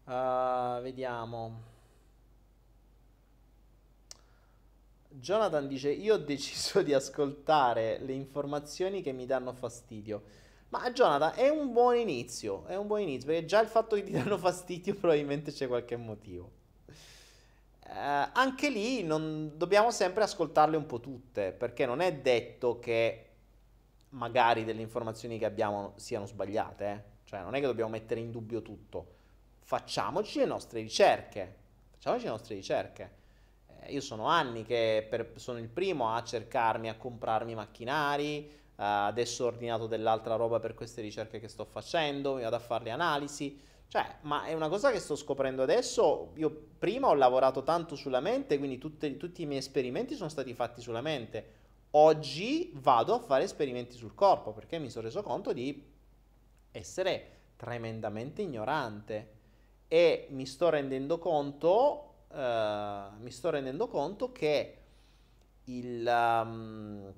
Uh, vediamo. Jonathan dice: Io ho deciso di ascoltare le informazioni che mi danno fastidio. Ma Jonathan è un buon inizio. È un buon inizio perché già il fatto che ti danno fastidio, probabilmente c'è qualche motivo. Eh, anche lì non, dobbiamo sempre ascoltarle un po' tutte perché non è detto che magari delle informazioni che abbiamo siano sbagliate. Eh? Cioè, non è che dobbiamo mettere in dubbio tutto. Facciamoci le nostre ricerche. Facciamoci le nostre ricerche io sono anni che per, sono il primo a cercarmi, a comprarmi macchinari, uh, adesso ho ordinato dell'altra roba per queste ricerche che sto facendo, vado a fare le analisi, cioè, ma è una cosa che sto scoprendo adesso, io prima ho lavorato tanto sulla mente, quindi tutte, tutti i miei esperimenti sono stati fatti sulla mente, oggi vado a fare esperimenti sul corpo perché mi sono reso conto di essere tremendamente ignorante. E mi sto rendendo conto uh, mi sto rendendo conto che il, um,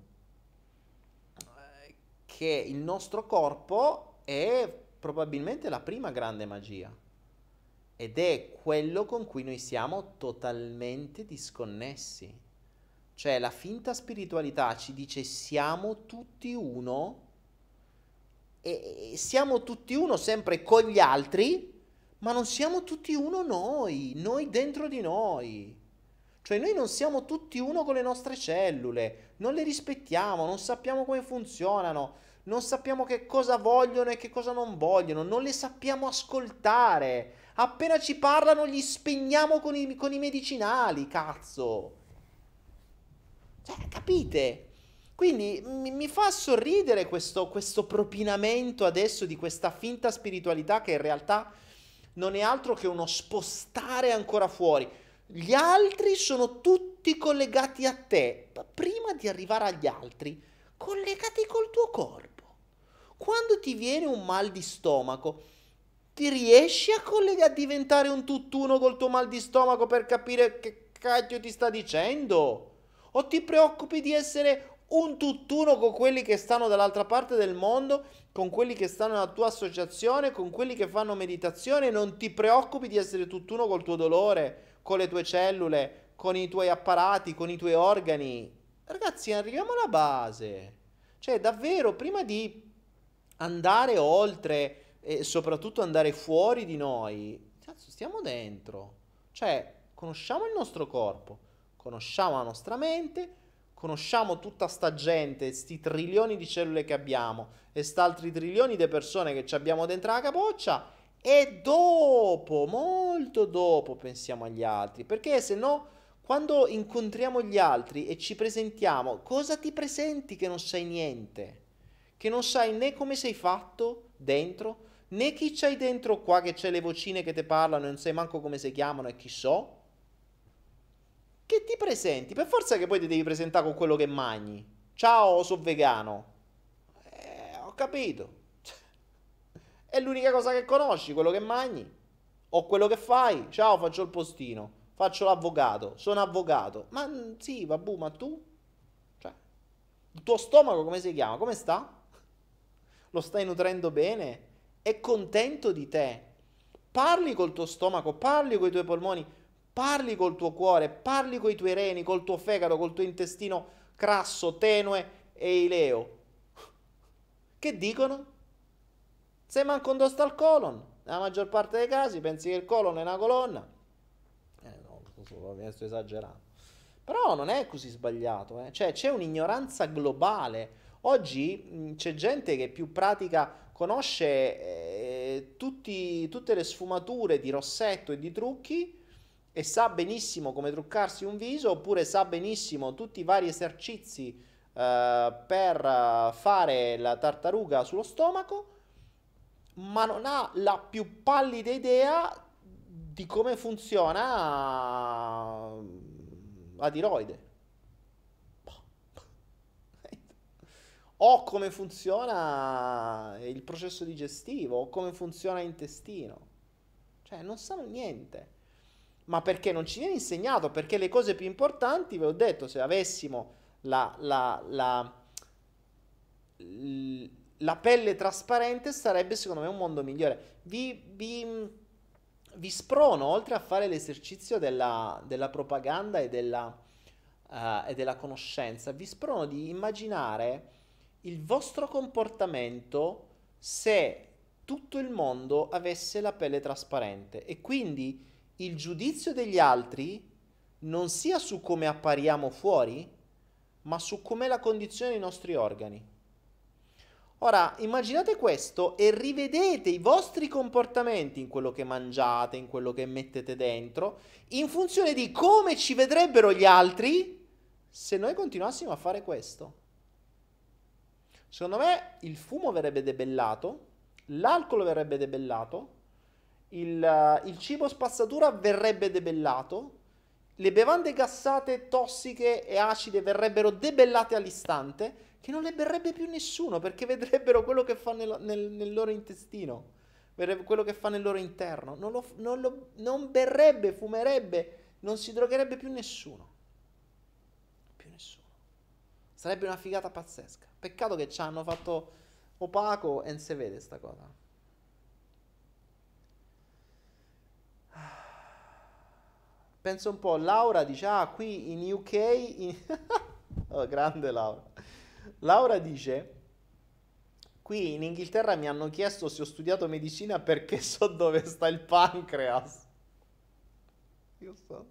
che il nostro corpo è probabilmente la prima grande magia ed è quello con cui noi siamo totalmente disconnessi. Cioè la finta spiritualità ci dice siamo tutti uno e siamo tutti uno sempre con gli altri ma non siamo tutti uno noi, noi dentro di noi. Cioè noi non siamo tutti uno con le nostre cellule, non le rispettiamo, non sappiamo come funzionano, non sappiamo che cosa vogliono e che cosa non vogliono, non le sappiamo ascoltare. Appena ci parlano gli spegniamo con i, con i medicinali, cazzo. Cioè, capite? Quindi mi, mi fa sorridere questo, questo propinamento adesso di questa finta spiritualità che in realtà non è altro che uno spostare ancora fuori. Gli altri sono tutti collegati a te. Ma prima di arrivare agli altri, collegati col tuo corpo. Quando ti viene un mal di stomaco, ti riesci a collegare a diventare un tutt'uno col tuo mal di stomaco per capire che cacchio ti sta dicendo? O ti preoccupi di essere un tutt'uno con quelli che stanno dall'altra parte del mondo, con quelli che stanno nella tua associazione, con quelli che fanno meditazione, non ti preoccupi di essere tutt'uno col tuo dolore, con le tue cellule, con i tuoi apparati, con i tuoi organi. Ragazzi, arriviamo alla base. Cioè, davvero, prima di andare oltre e soprattutto andare fuori di noi, cazzo, stiamo dentro. Cioè, conosciamo il nostro corpo, conosciamo la nostra mente, conosciamo tutta sta gente, sti trilioni di cellule che abbiamo e sta altri trilioni di persone che ci abbiamo dentro la capoccia e dopo, molto dopo pensiamo agli altri, perché se no quando incontriamo gli altri e ci presentiamo, cosa ti presenti che non sai niente? Che non sai né come sei fatto dentro, né chi c'hai dentro qua che c'è le vocine che ti parlano e non sai manco come si chiamano e chi so? Che ti presenti? Per forza che poi ti devi presentare con quello che mangi. Ciao, sono vegano. Eh, ho capito. È l'unica cosa che conosci, quello che mangi. O quello che fai. Ciao, faccio il postino. Faccio l'avvocato. Sono avvocato. Ma sì, vabbè, ma tu? Cioè, il tuo stomaco come si chiama? Come sta? Lo stai nutrendo bene? È contento di te? Parli col tuo stomaco, parli con i tuoi polmoni parli col tuo cuore, parli con i tuoi reni, col tuo fegato, col tuo intestino crasso, tenue e ileo. Che dicono? Se manco un sta al colon, nella maggior parte dei casi pensi che il colon è una colonna. Eh no, sto esagerando. Però non è così sbagliato, eh? cioè c'è un'ignoranza globale. Oggi c'è gente che più pratica, conosce eh, tutti, tutte le sfumature di rossetto e di trucchi e sa benissimo come truccarsi un viso oppure sa benissimo tutti i vari esercizi uh, per uh, fare la tartaruga sullo stomaco, ma non ha la più pallida idea di come funziona la tiroide. O come funziona il processo digestivo, o come funziona l'intestino. Cioè, non sanno niente ma perché non ci viene insegnato, perché le cose più importanti, ve l'ho detto, se avessimo la, la, la, la pelle trasparente sarebbe secondo me un mondo migliore. Vi, vi, vi sprono, oltre a fare l'esercizio della, della propaganda e della, uh, e della conoscenza, vi sprono di immaginare il vostro comportamento se tutto il mondo avesse la pelle trasparente e quindi il giudizio degli altri non sia su come appariamo fuori, ma su com'è la condizione dei nostri organi. Ora, immaginate questo e rivedete i vostri comportamenti in quello che mangiate, in quello che mettete dentro, in funzione di come ci vedrebbero gli altri se noi continuassimo a fare questo. Secondo me il fumo verrebbe debellato, l'alcol verrebbe debellato, il, uh, il cibo spazzatura verrebbe debellato, le bevande gassate, tossiche e acide verrebbero debellate all'istante, che non le berrebbe più nessuno perché vedrebbero quello che fa nel, nel, nel loro intestino, quello che fa nel loro interno. Non, lo, non, lo, non berrebbe, fumerebbe, non si drogherebbe più nessuno. Più nessuno. Sarebbe una figata pazzesca. Peccato che ci hanno fatto opaco e non si vede sta cosa. Penso un po', Laura dice, ah, qui in UK... In... oh, grande Laura. Laura dice, qui in Inghilterra mi hanno chiesto se ho studiato medicina perché so dove sta il pancreas. Io so.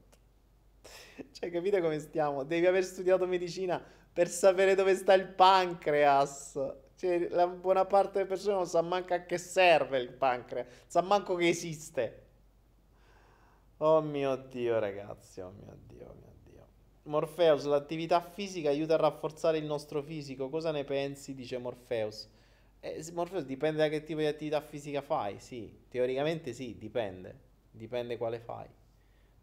Cioè, capite come stiamo? Devi aver studiato medicina per sapere dove sta il pancreas. Cioè, la buona parte delle persone non sa manco a che serve il pancreas, sa manco che esiste. Oh mio Dio, ragazzi, oh mio Dio, oh mio Dio. Morpheus, l'attività fisica aiuta a rafforzare il nostro fisico. Cosa ne pensi? Dice Morpheus. Eh, Morpheus dipende da che tipo di attività fisica fai, sì. Teoricamente sì, dipende. Dipende quale fai.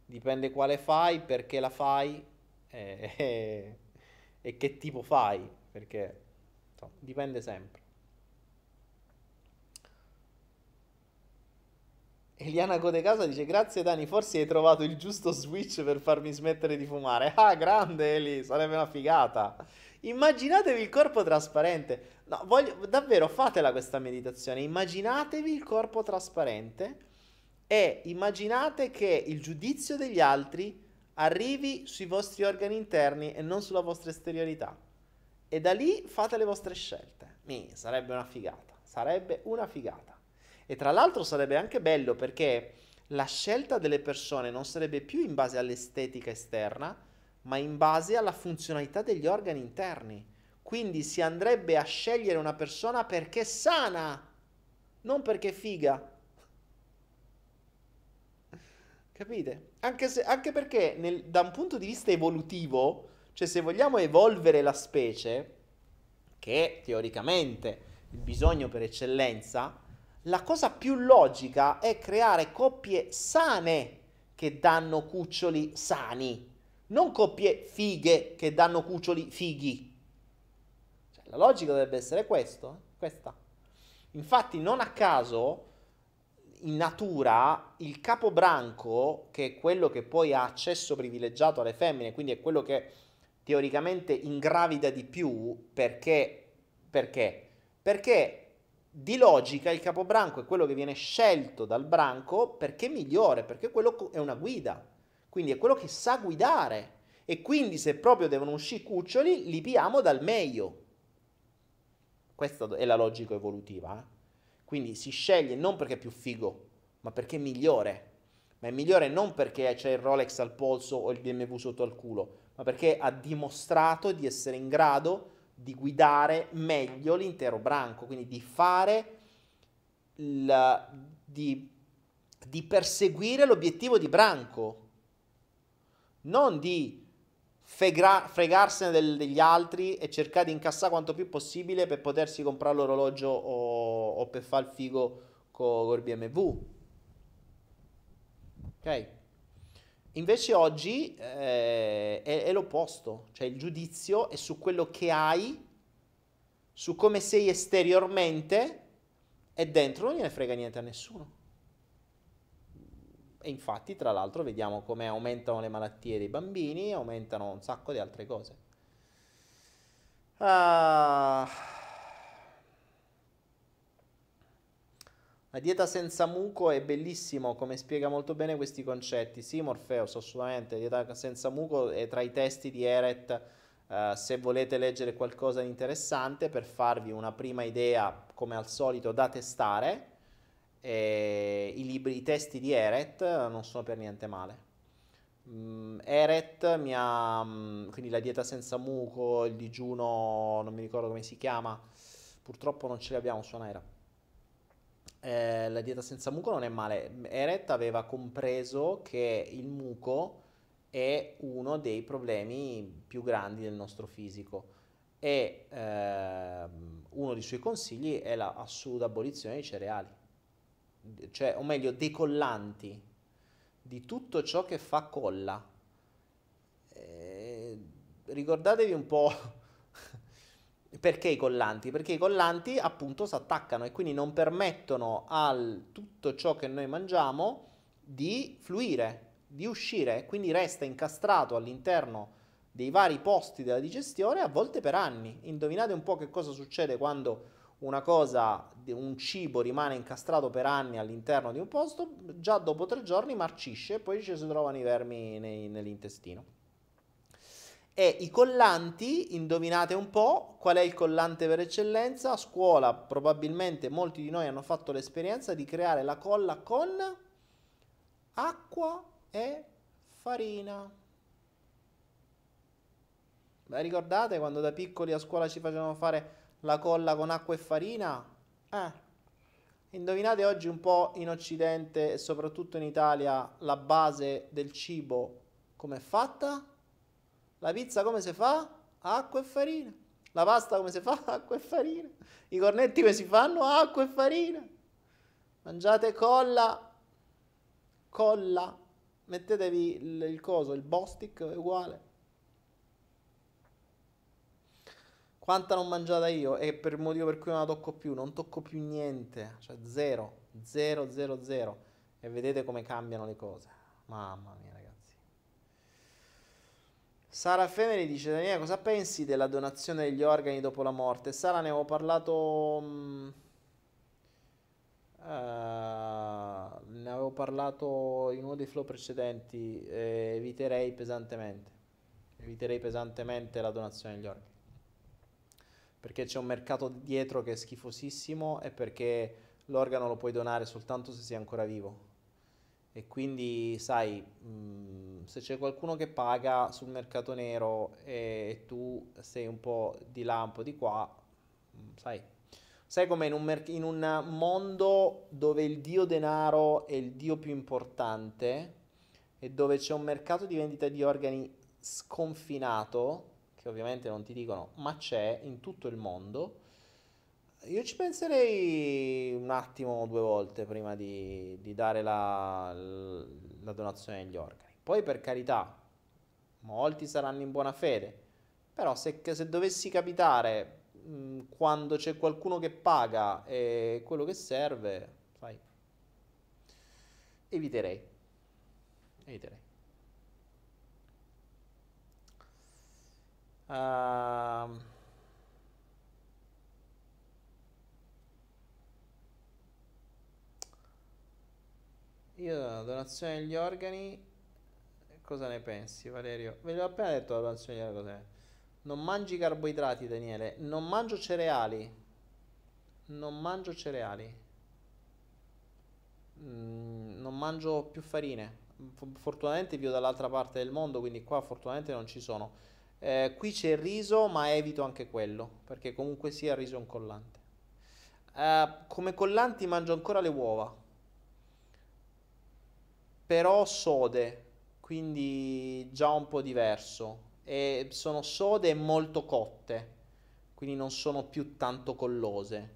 Dipende quale fai, perché la fai eh, eh, e che tipo fai. Perché insomma, dipende sempre. Eliana Codecasa dice grazie Dani, forse hai trovato il giusto switch per farmi smettere di fumare. Ah, grande Eli, sarebbe una figata. Immaginatevi il corpo trasparente. No, voglio, davvero fatela questa meditazione. Immaginatevi il corpo trasparente e immaginate che il giudizio degli altri arrivi sui vostri organi interni e non sulla vostra esteriorità. E da lì fate le vostre scelte. Mi, sarebbe una figata. Sarebbe una figata. E tra l'altro sarebbe anche bello perché la scelta delle persone non sarebbe più in base all'estetica esterna, ma in base alla funzionalità degli organi interni. Quindi si andrebbe a scegliere una persona perché sana, non perché figa. Capite? Anche, se, anche perché nel, da un punto di vista evolutivo, cioè se vogliamo evolvere la specie, che è teoricamente il bisogno per eccellenza, la cosa più logica è creare coppie sane che danno cuccioli sani, non coppie fighe che danno cuccioli fighi. Cioè, la logica dovrebbe essere questo, eh? questa. Infatti, non a caso in natura il capobranco, che è quello che poi ha accesso privilegiato alle femmine, quindi è quello che teoricamente ingravida di più, perché? Perché? Perché di logica il capobranco è quello che viene scelto dal branco perché è migliore, perché quello è una guida, quindi è quello che sa guidare e quindi se proprio devono uscire cuccioli li piamo dal meglio. Questa è la logica evolutiva. Eh? Quindi si sceglie non perché è più figo, ma perché è migliore. Ma è migliore non perché c'è il Rolex al polso o il BMW sotto al culo, ma perché ha dimostrato di essere in grado di guidare meglio l'intero branco, quindi di fare, il, di, di perseguire l'obiettivo di branco, non di fregra, fregarsene del, degli altri e cercare di incassare quanto più possibile per potersi comprare l'orologio o, o per fare il figo con, con il BMW. Ok? Invece oggi eh, è, è, l'opposto, cioè il giudizio è su quello che hai, su come sei esteriormente e dentro non gliene frega niente a nessuno. E infatti, tra l'altro, vediamo come aumentano le malattie dei bambini, aumentano un sacco di altre cose. Ah. La dieta senza muco è bellissimo, come spiega molto bene questi concetti. Sì, Morpheus, assolutamente. La dieta senza muco è tra i testi di Eret. Uh, se volete leggere qualcosa di interessante per farvi una prima idea, come al solito, da testare, eh, i, libri, i testi di Eret non sono per niente male. Mm, Eret mi ha, mm, quindi la dieta senza muco, il digiuno, non mi ricordo come si chiama, purtroppo non ce l'abbiamo su Naira eh, la dieta senza muco non è male. Eret aveva compreso che il muco è uno dei problemi più grandi del nostro fisico e eh, uno dei suoi consigli è l'assoluta abolizione dei cereali, cioè, o meglio, dei collanti, di tutto ciò che fa colla. Eh, ricordatevi un po' Perché i collanti? Perché i collanti appunto si attaccano e quindi non permettono a tutto ciò che noi mangiamo di fluire, di uscire, quindi resta incastrato all'interno dei vari posti della digestione a volte per anni. Indovinate un po' che cosa succede quando una cosa, un cibo rimane incastrato per anni all'interno di un posto, già dopo tre giorni marcisce e poi ci si trovano i vermi nei, nell'intestino. E i collanti, indovinate un po' qual è il collante per eccellenza? A scuola probabilmente molti di noi hanno fatto l'esperienza di creare la colla con acqua e farina. Beh, ricordate quando da piccoli a scuola ci facevano fare la colla con acqua e farina? Eh. Indovinate oggi un po' in Occidente e soprattutto in Italia la base del cibo come è fatta? La pizza come si fa? Acqua e farina. La pasta come si fa? Acqua e farina. I cornetti come si fanno? Acqua e farina. Mangiate colla. Colla. Mettetevi il, il coso, il bostic è uguale. Quanta non mangiata io e per il motivo per cui non la tocco più, non tocco più niente, cioè zero, zero, zero, zero. E vedete come cambiano le cose. Mamma mia. Sara Femeri dice Daniele cosa pensi della donazione degli organi dopo la morte? Sara ne avevo parlato uh, ne avevo parlato in uno dei flow precedenti eh, eviterei pesantemente eviterei pesantemente la donazione degli organi perché c'è un mercato dietro che è schifosissimo e perché l'organo lo puoi donare soltanto se sei ancora vivo e quindi sai, mh, se c'è qualcuno che paga sul mercato nero e tu sei un po' di là, un po' di qua, mh, sai, sai come in mer- in un mondo dove il dio denaro è il dio più importante e dove c'è un mercato di vendita di organi sconfinato, che ovviamente non ti dicono, ma c'è in tutto il mondo io ci penserei un attimo, due volte prima di, di dare la, la donazione degli organi. Poi per carità, molti saranno in buona fede, però se, se dovessi capitare mh, quando c'è qualcuno che paga e quello che serve, sai, eviterei. Eviterei. Uh, Io donazione degli organi, cosa ne pensi Valerio? Ve l'ho appena detto la donazione degli organi cos'è. Non mangi carboidrati Daniele, non mangio cereali, non mangio cereali, mm, non mangio più farine. Fortunatamente vivo dall'altra parte del mondo, quindi qua fortunatamente non ci sono. Eh, qui c'è il riso, ma evito anche quello, perché comunque sia il riso è un collante. Eh, come collanti mangio ancora le uova però sode, quindi già un po' diverso. E sono sode e molto cotte, quindi non sono più tanto collose.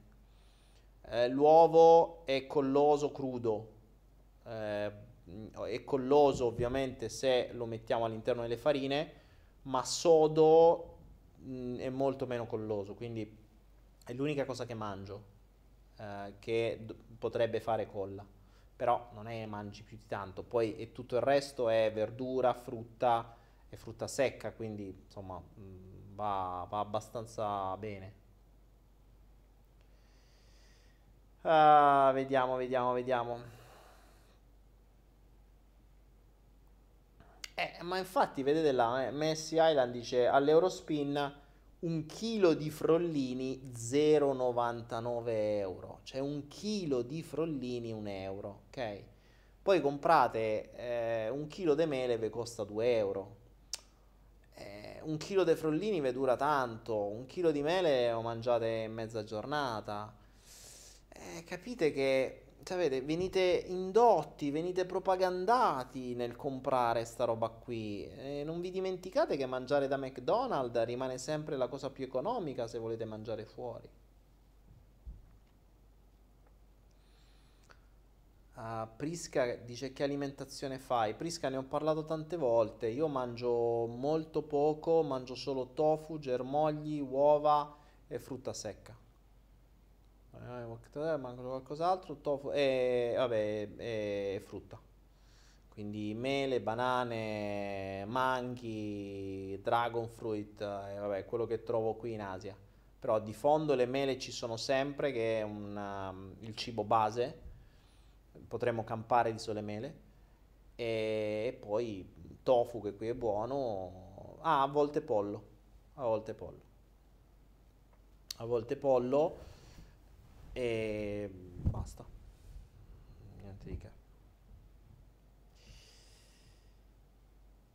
Eh, l'uovo è colloso crudo, eh, è colloso ovviamente se lo mettiamo all'interno delle farine, ma sodo mh, mm, è molto meno colloso, quindi è l'unica cosa che mangio eh, che d- potrebbe fare colla però non è mangi più di tanto, poi e tutto il resto è verdura, frutta e frutta secca, quindi insomma mm, va, va abbastanza bene. Uh, vediamo, vediamo, vediamo. Eh, ma infatti, vedete là, eh, Messi Island dice all'Eurospin un chilo di frollini 0,99 euro, cioè un chilo di frollini un euro, ok? Poi comprate eh, un chilo di mele vi costa 2 euro, eh, un chilo di frollini vi dura tanto, un chilo di mele lo mangiate in mezza giornata, eh, capite che sapete, venite indotti, venite propagandati nel comprare sta roba qui. E non vi dimenticate che mangiare da McDonald's rimane sempre la cosa più economica se volete mangiare fuori. Uh, Prisca dice che alimentazione fai? Prisca ne ho parlato tante volte. Io mangio molto poco, mangio solo tofu, germogli, uova e frutta secca eh, manca qualcos'altro, tofu e vabbè, e frutta. Quindi mele, banane, manghi, dragon fruit, e vabbè, quello che trovo qui in Asia. Però di fondo le mele ci sono sempre, che è una, um, il cibo base. Potremmo campare di sole mele. E poi tofu, che qui è buono. Ah, a volte pollo. A volte pollo. A volte pollo e basta. Niente di che.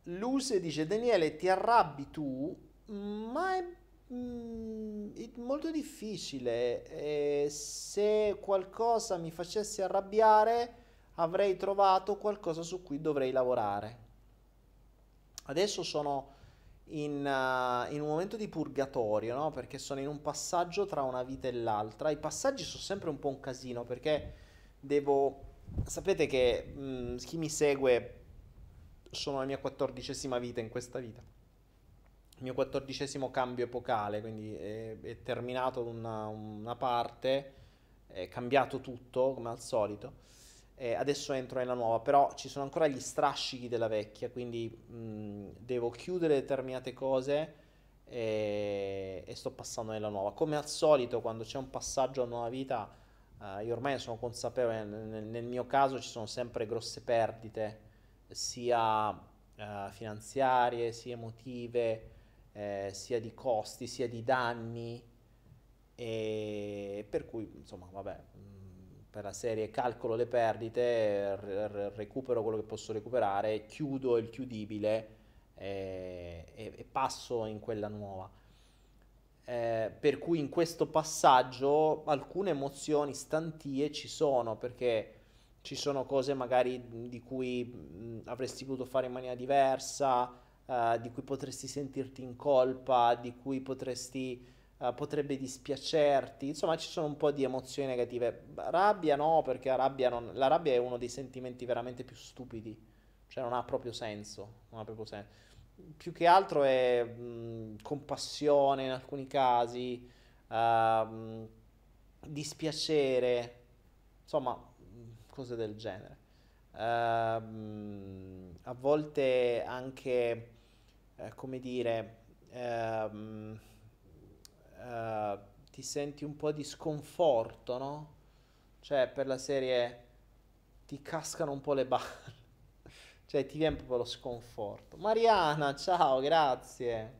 Luse dice Daniele ti arrabbi tu, ma è, mm, molto difficile. E se qualcosa mi facesse arrabbiare avrei trovato qualcosa su cui dovrei lavorare. Adesso sono in, uh, in, un momento di purgatorio, no? Perché sono in un passaggio tra una vita e l'altra. I passaggi sono sempre un po' un casino perché devo... Sapete che mh, mm, chi mi segue sono la mia quattordicesima vita in questa vita. Il mio quattordicesimo cambio epocale, quindi è, è terminato una, una parte, è cambiato tutto come al solito eh, adesso entro nella nuova, però ci sono ancora gli strascichi della vecchia, quindi mh, devo chiudere determinate cose e, e, sto passando nella nuova. Come al solito, quando c'è un passaggio a nuova vita, eh, io ormai sono consapevole, nel, nel, mio caso ci sono sempre grosse perdite, sia eh, finanziarie, sia emotive, eh, sia di costi, sia di danni, e per cui, insomma, vabbè per la serie calcolo le perdite, recupero quello che posso recuperare, chiudo il chiudibile e, e, e passo in quella nuova. Eh, per cui in questo passaggio alcune emozioni stantie ci sono perché ci sono cose magari di cui mh, avresti potuto fare in maniera diversa, uh, di cui potresti sentirti in colpa, di cui potresti, uh, potrebbe dispiacerti, insomma ci sono un po' di emozioni negative. Rabbia no, perché la rabbia, non, la rabbia è uno dei sentimenti veramente più stupidi, cioè non ha proprio senso, non ha proprio senso. Più che altro è mh, compassione in alcuni casi, uh, dispiacere, insomma cose del genere. Uh, a volte anche, eh, come dire, uh, uh, ti senti un po' di sconforto, no? Cioè, per la serie ti cascano un po' le balle. cioè, ti viene proprio lo sconforto. Mariana, ciao, grazie.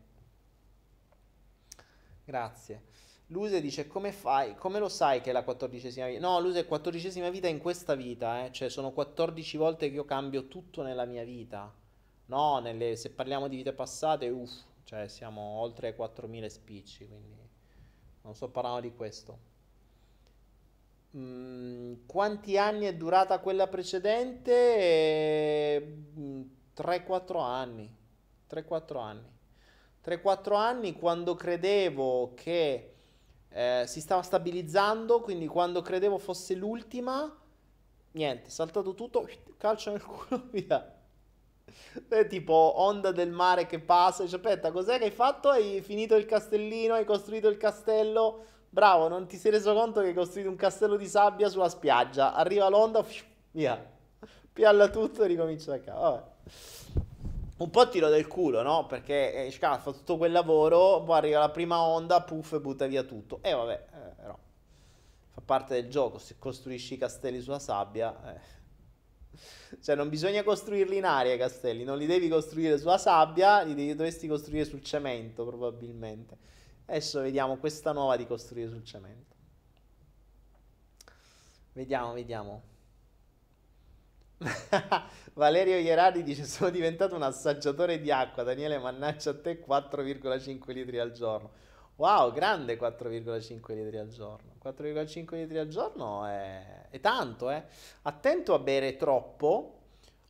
Grazie. Luse dice come fai, come lo sai che è la quattordicesima vita? No, Luse è quattordicesima vita in questa vita, eh? cioè sono 14 volte che io cambio tutto nella mia vita. No, nelle, se parliamo di vite passate, uff, cioè siamo oltre 4.000 spicci, quindi non sto parlando di questo. Mm, quanti anni è durata quella precedente? Eh, 3-4 anni. 3-4 anni. 3-4 anni quando credevo che eh, si stava stabilizzando, quindi quando credevo fosse l'ultima, niente, saltato tutto, calcio nel culo, via. È tipo onda del mare che passa, dice aspetta, cos'è che hai fatto? Hai finito il castellino, hai costruito il castello, bravo, non ti sei reso conto che hai costruito un castello di sabbia sulla spiaggia, arriva l'onda, via, pialla tutto e ricomincia da capo, vabbè un po' tiro del culo, no? Perché eh, fa tutto quel lavoro, poi arriva la prima onda, puff, e butta via tutto. E eh, vabbè, eh, no. fa parte del gioco, se costruisci i castelli sulla sabbia... Eh. Cioè non bisogna costruirli in aria i castelli, non li devi costruire sulla sabbia, li devi, dovresti costruire sul cemento probabilmente. Adesso vediamo questa nuova di costruire sul cemento. Vediamo, vediamo. Valerio Ierardi dice sono diventato un assaggiatore di acqua, Daniele mannaggia a te 4,5 litri al giorno. Wow, grande 4,5 litri al giorno. 4,5 litri al giorno è, è tanto, eh. Attento a bere troppo,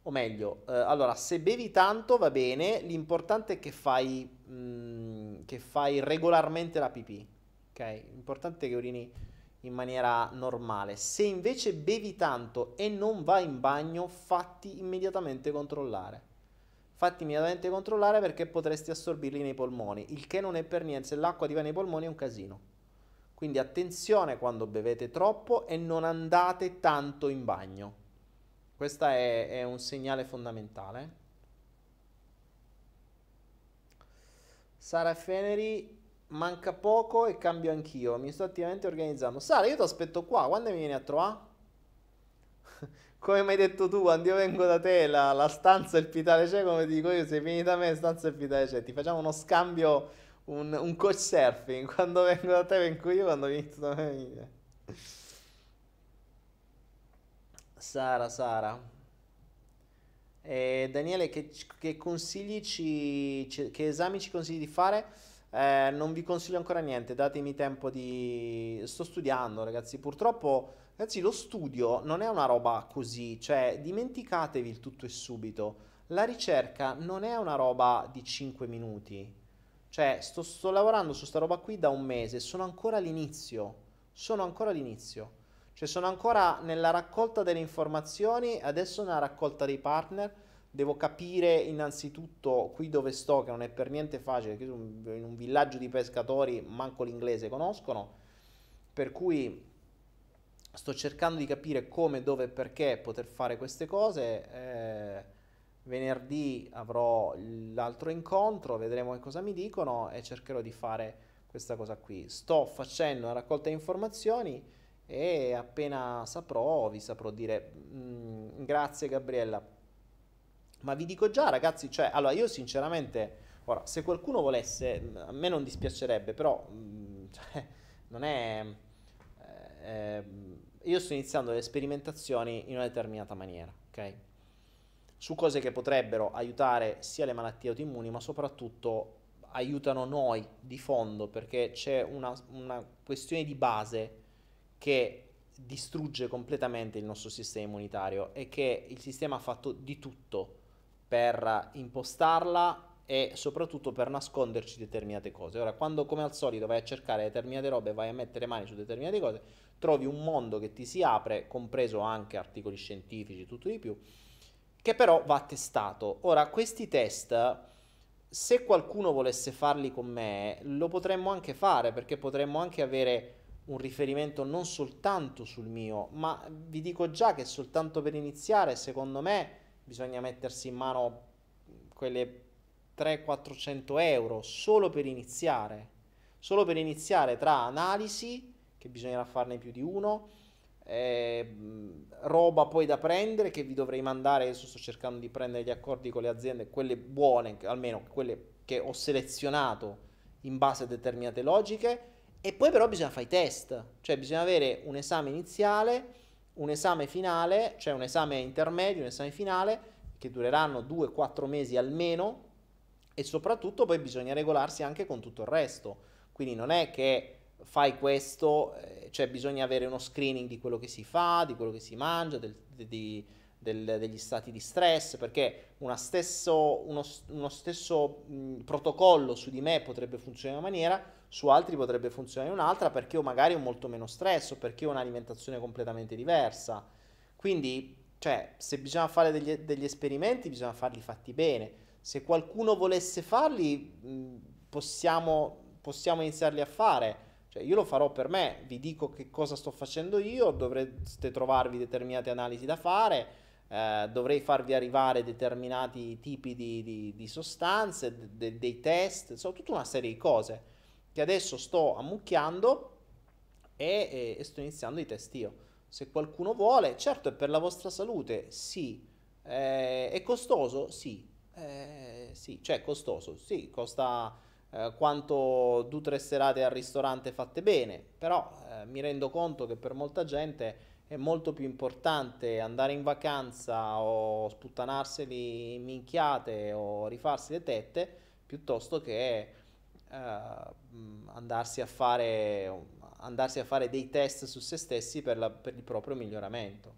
o meglio, eh, allora se bevi tanto va bene, l'importante è che fai, mh, mm, che fai regolarmente la pipì, ok? L'importante è che urini in maniera normale. Se invece bevi tanto e non vai in bagno, fatti immediatamente controllare. Fatti immediatamente controllare perché potresti assorbirli nei polmoni, il che non è per niente, se l'acqua ti va nei polmoni è un casino. Quindi attenzione quando bevete troppo e non andate tanto in bagno. Questo è, è un segnale fondamentale. Sara Feneri manca poco e cambio anch'io. Mi sto attivamente organizzando. Sara, io ti aspetto qua. Quando mi vieni a trovare? Come mi hai detto tu, quando io vengo da te, la, la stanza il pitale c'è, come dico io, se vieni da me, stanza il pitale c'è. Ti facciamo uno scambio, un, un coach surfing. Quando vengo da te, vengo io, quando vieni da me. Sara, Sara. E Daniele, che, che consigli ci, che esami ci consigli di fare? Eh, non vi consiglio ancora niente, datemi tempo di... Sto studiando, ragazzi. Purtroppo, ragazzi, lo studio non è una roba così, cioè dimenticatevi il tutto e subito. La ricerca non è una roba di 5 minuti. Cioè, sto, sto lavorando su sta roba qui da un mese, sono ancora all'inizio. Sono ancora all'inizio. Cioè, sono ancora nella raccolta delle informazioni, adesso nella raccolta dei partner devo capire innanzitutto qui dove sto, che non è per niente facile, che in un villaggio di pescatori manco l'inglese conoscono, per cui sto cercando di capire come, dove e perché poter fare queste cose. Eh, venerdì avrò l'altro incontro, vedremo che cosa mi dicono e cercherò di fare questa cosa qui. Sto facendo una raccolta di informazioni e appena saprò vi saprò dire mm, grazie Gabriella ma vi dico già, ragazzi, cioè, allora io sinceramente, ora, se qualcuno volesse, a me non dispiacerebbe, però, mh, mm, cioè, non è... Eh, io sto iniziando le sperimentazioni in una determinata maniera, ok? Su cose che potrebbero aiutare sia le malattie autoimmuni, ma soprattutto aiutano noi di fondo, perché c'è una, una questione di base che distrugge completamente il nostro sistema immunitario e che il sistema ha fatto di tutto per impostarla e soprattutto per nasconderci determinate cose. Ora, quando come al solito vai a cercare determinate robe, vai a mettere mani su determinate cose, trovi un mondo che ti si apre, compreso anche articoli scientifici, tutto di più, che però va testato. Ora, questi test, se qualcuno volesse farli con me, lo potremmo anche fare, perché potremmo anche avere un riferimento non soltanto sul mio, ma vi dico già che soltanto per iniziare, secondo me, bisogna mettersi in mano quelle 300-400 euro solo per iniziare, solo per iniziare tra analisi, che bisognerà farne più di uno, eh, roba poi da prendere che vi dovrei mandare, adesso sto cercando di prendere gli accordi con le aziende, quelle buone, almeno quelle che ho selezionato in base a determinate logiche, e poi però bisogna fare i test, cioè bisogna avere un esame iniziale, un esame finale, cioè un esame intermedio, un esame finale, che dureranno 2-4 mesi almeno, e soprattutto poi bisogna regolarsi anche con tutto il resto. Quindi non è che fai questo, eh, cioè bisogna avere uno screening di quello che si fa, di quello che si mangia, del, di, del, degli stati di stress, perché stesso, uno, uno, stesso mh, protocollo su di me potrebbe funzionare in una maniera, su altri potrebbe funzionare in un'altra, perché io magari ho molto meno stress o perché ho un'alimentazione completamente diversa. Quindi, cioè, se bisogna fare degli, degli esperimenti, bisogna farli fatti bene se qualcuno volesse farli, possiamo, possiamo iniziarli a fare. Cioè, io lo farò per me, vi dico che cosa sto facendo io, dovreste trovarvi determinate analisi da fare, eh, dovrei farvi arrivare determinati tipi di, di, di sostanze, de, de, dei test, insomma, tutta una serie di cose che adesso sto ammucchiando e, e, e sto iniziando i test io. Se qualcuno vuole, certo è per la vostra salute, sì. Eh, è costoso? Sì. Eh, sì, cioè costoso, sì, costa eh, quanto due o tre serate al ristorante fatte bene, però eh, mi rendo conto che per molta gente è molto più importante andare in vacanza o sputtanarseli in minchiate o rifarsi le tette piuttosto che eh, andarsi, a fare, andarsi a fare dei test su se stessi per, la, per il proprio miglioramento.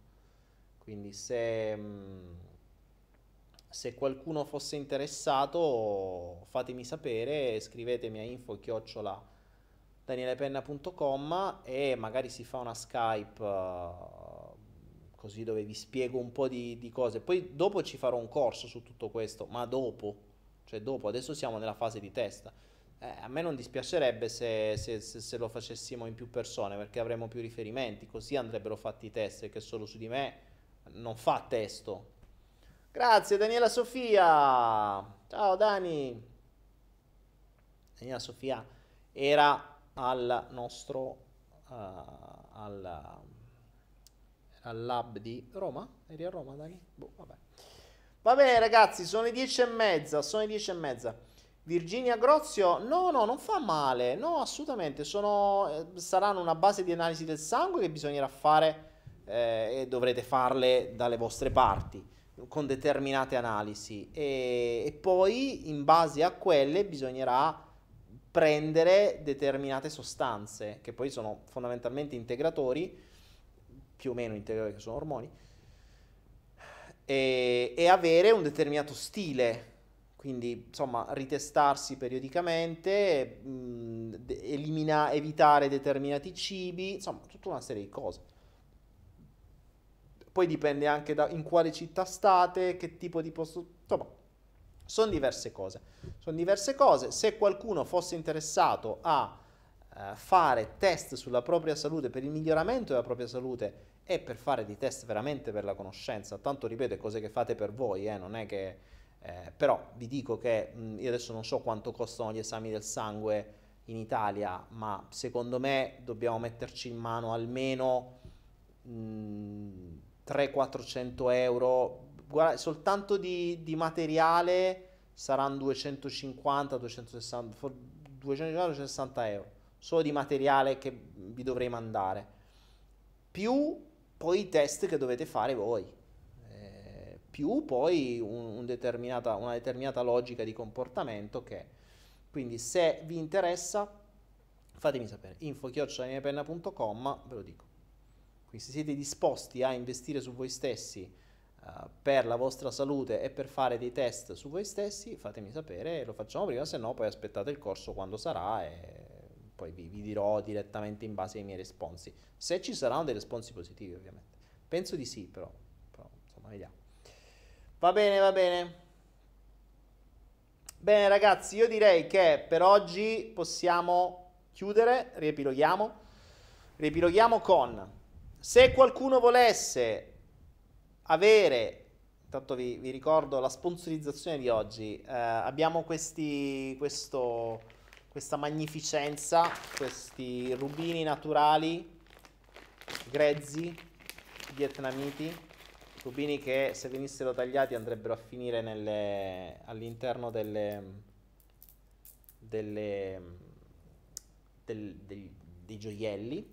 Quindi se... Mh, se qualcuno fosse interessato fatemi sapere, scrivetemi a info chiocciola danielepenna.com e magari si fa una Skype uh, così dove vi spiego un po' di, di, cose. Poi dopo ci farò un corso su tutto questo, ma dopo, cioè dopo, adesso siamo nella fase di testa. Eh, a me non dispiacerebbe se, se, se, se, lo facessimo in più persone perché avremo più riferimenti, così andrebbero fatti i test, che solo su di me non fa testo, Grazie Daniela Sofia. Ciao Dani. Daniela Sofia era al nostro uh, al, al, lab di Roma. Eri a Roma, Dani? Boh, vabbè. Va bene ragazzi, sono le dieci e mezza, sono le dieci e mezza. Virginia Grozio, no, no, non fa male, no, assolutamente, sono, eh, saranno una base di analisi del sangue che bisognerà fare eh, e dovrete farle dalle vostre parti con determinate analisi e, e poi in base a quelle bisognerà prendere determinate sostanze che poi sono fondamentalmente integratori, più o meno integratori che sono ormoni, e, e avere un determinato stile quindi insomma ritestarsi periodicamente, mh, elimina- evitare determinati cibi, insomma tutta una serie di cose. Poi dipende anche da in quale città state, che tipo di posto... Insomma, sono diverse cose. Sono diverse cose. Se qualcuno fosse interessato a eh, fare test sulla propria salute, per il miglioramento della propria salute e per fare dei test veramente per la conoscenza, tanto ripeto, cose che fate per voi, eh, non è che... Eh, però vi dico che mh, io adesso non so quanto costano gli esami del sangue in Italia, ma secondo me dobbiamo metterci in mano almeno... Mh, 300-400 euro, guarda, soltanto di, di materiale saranno 250, 260, 260 euro, solo di materiale che vi dovrei mandare. più poi i test che dovete fare voi, eh, più poi un, un determinata, una determinata logica di comportamento che... Quindi se vi interessa fatemi sapere, info-penna.com, ve lo dico. Quindi se siete disposti a investire su voi stessi uh, per la vostra salute e per fare dei test su voi stessi, fatemi sapere, lo facciamo prima, se no poi aspettate il corso quando sarà e poi vi, vi, dirò direttamente in base ai miei responsi. Se ci saranno dei responsi positivi, ovviamente. Penso di sì, però, però insomma, vediamo. Va bene, va bene. Bene ragazzi, io direi che per oggi possiamo chiudere, riepiloghiamo. Riepiloghiamo con se qualcuno volesse avere, intanto vi, vi ricordo la sponsorizzazione di oggi, eh, abbiamo questi, questo questa magnificenza, questi rubini naturali, grezzi, vietnamiti, rubini che se venissero tagliati andrebbero a finire nelle, all'interno delle, delle, del, del, dei gioielli.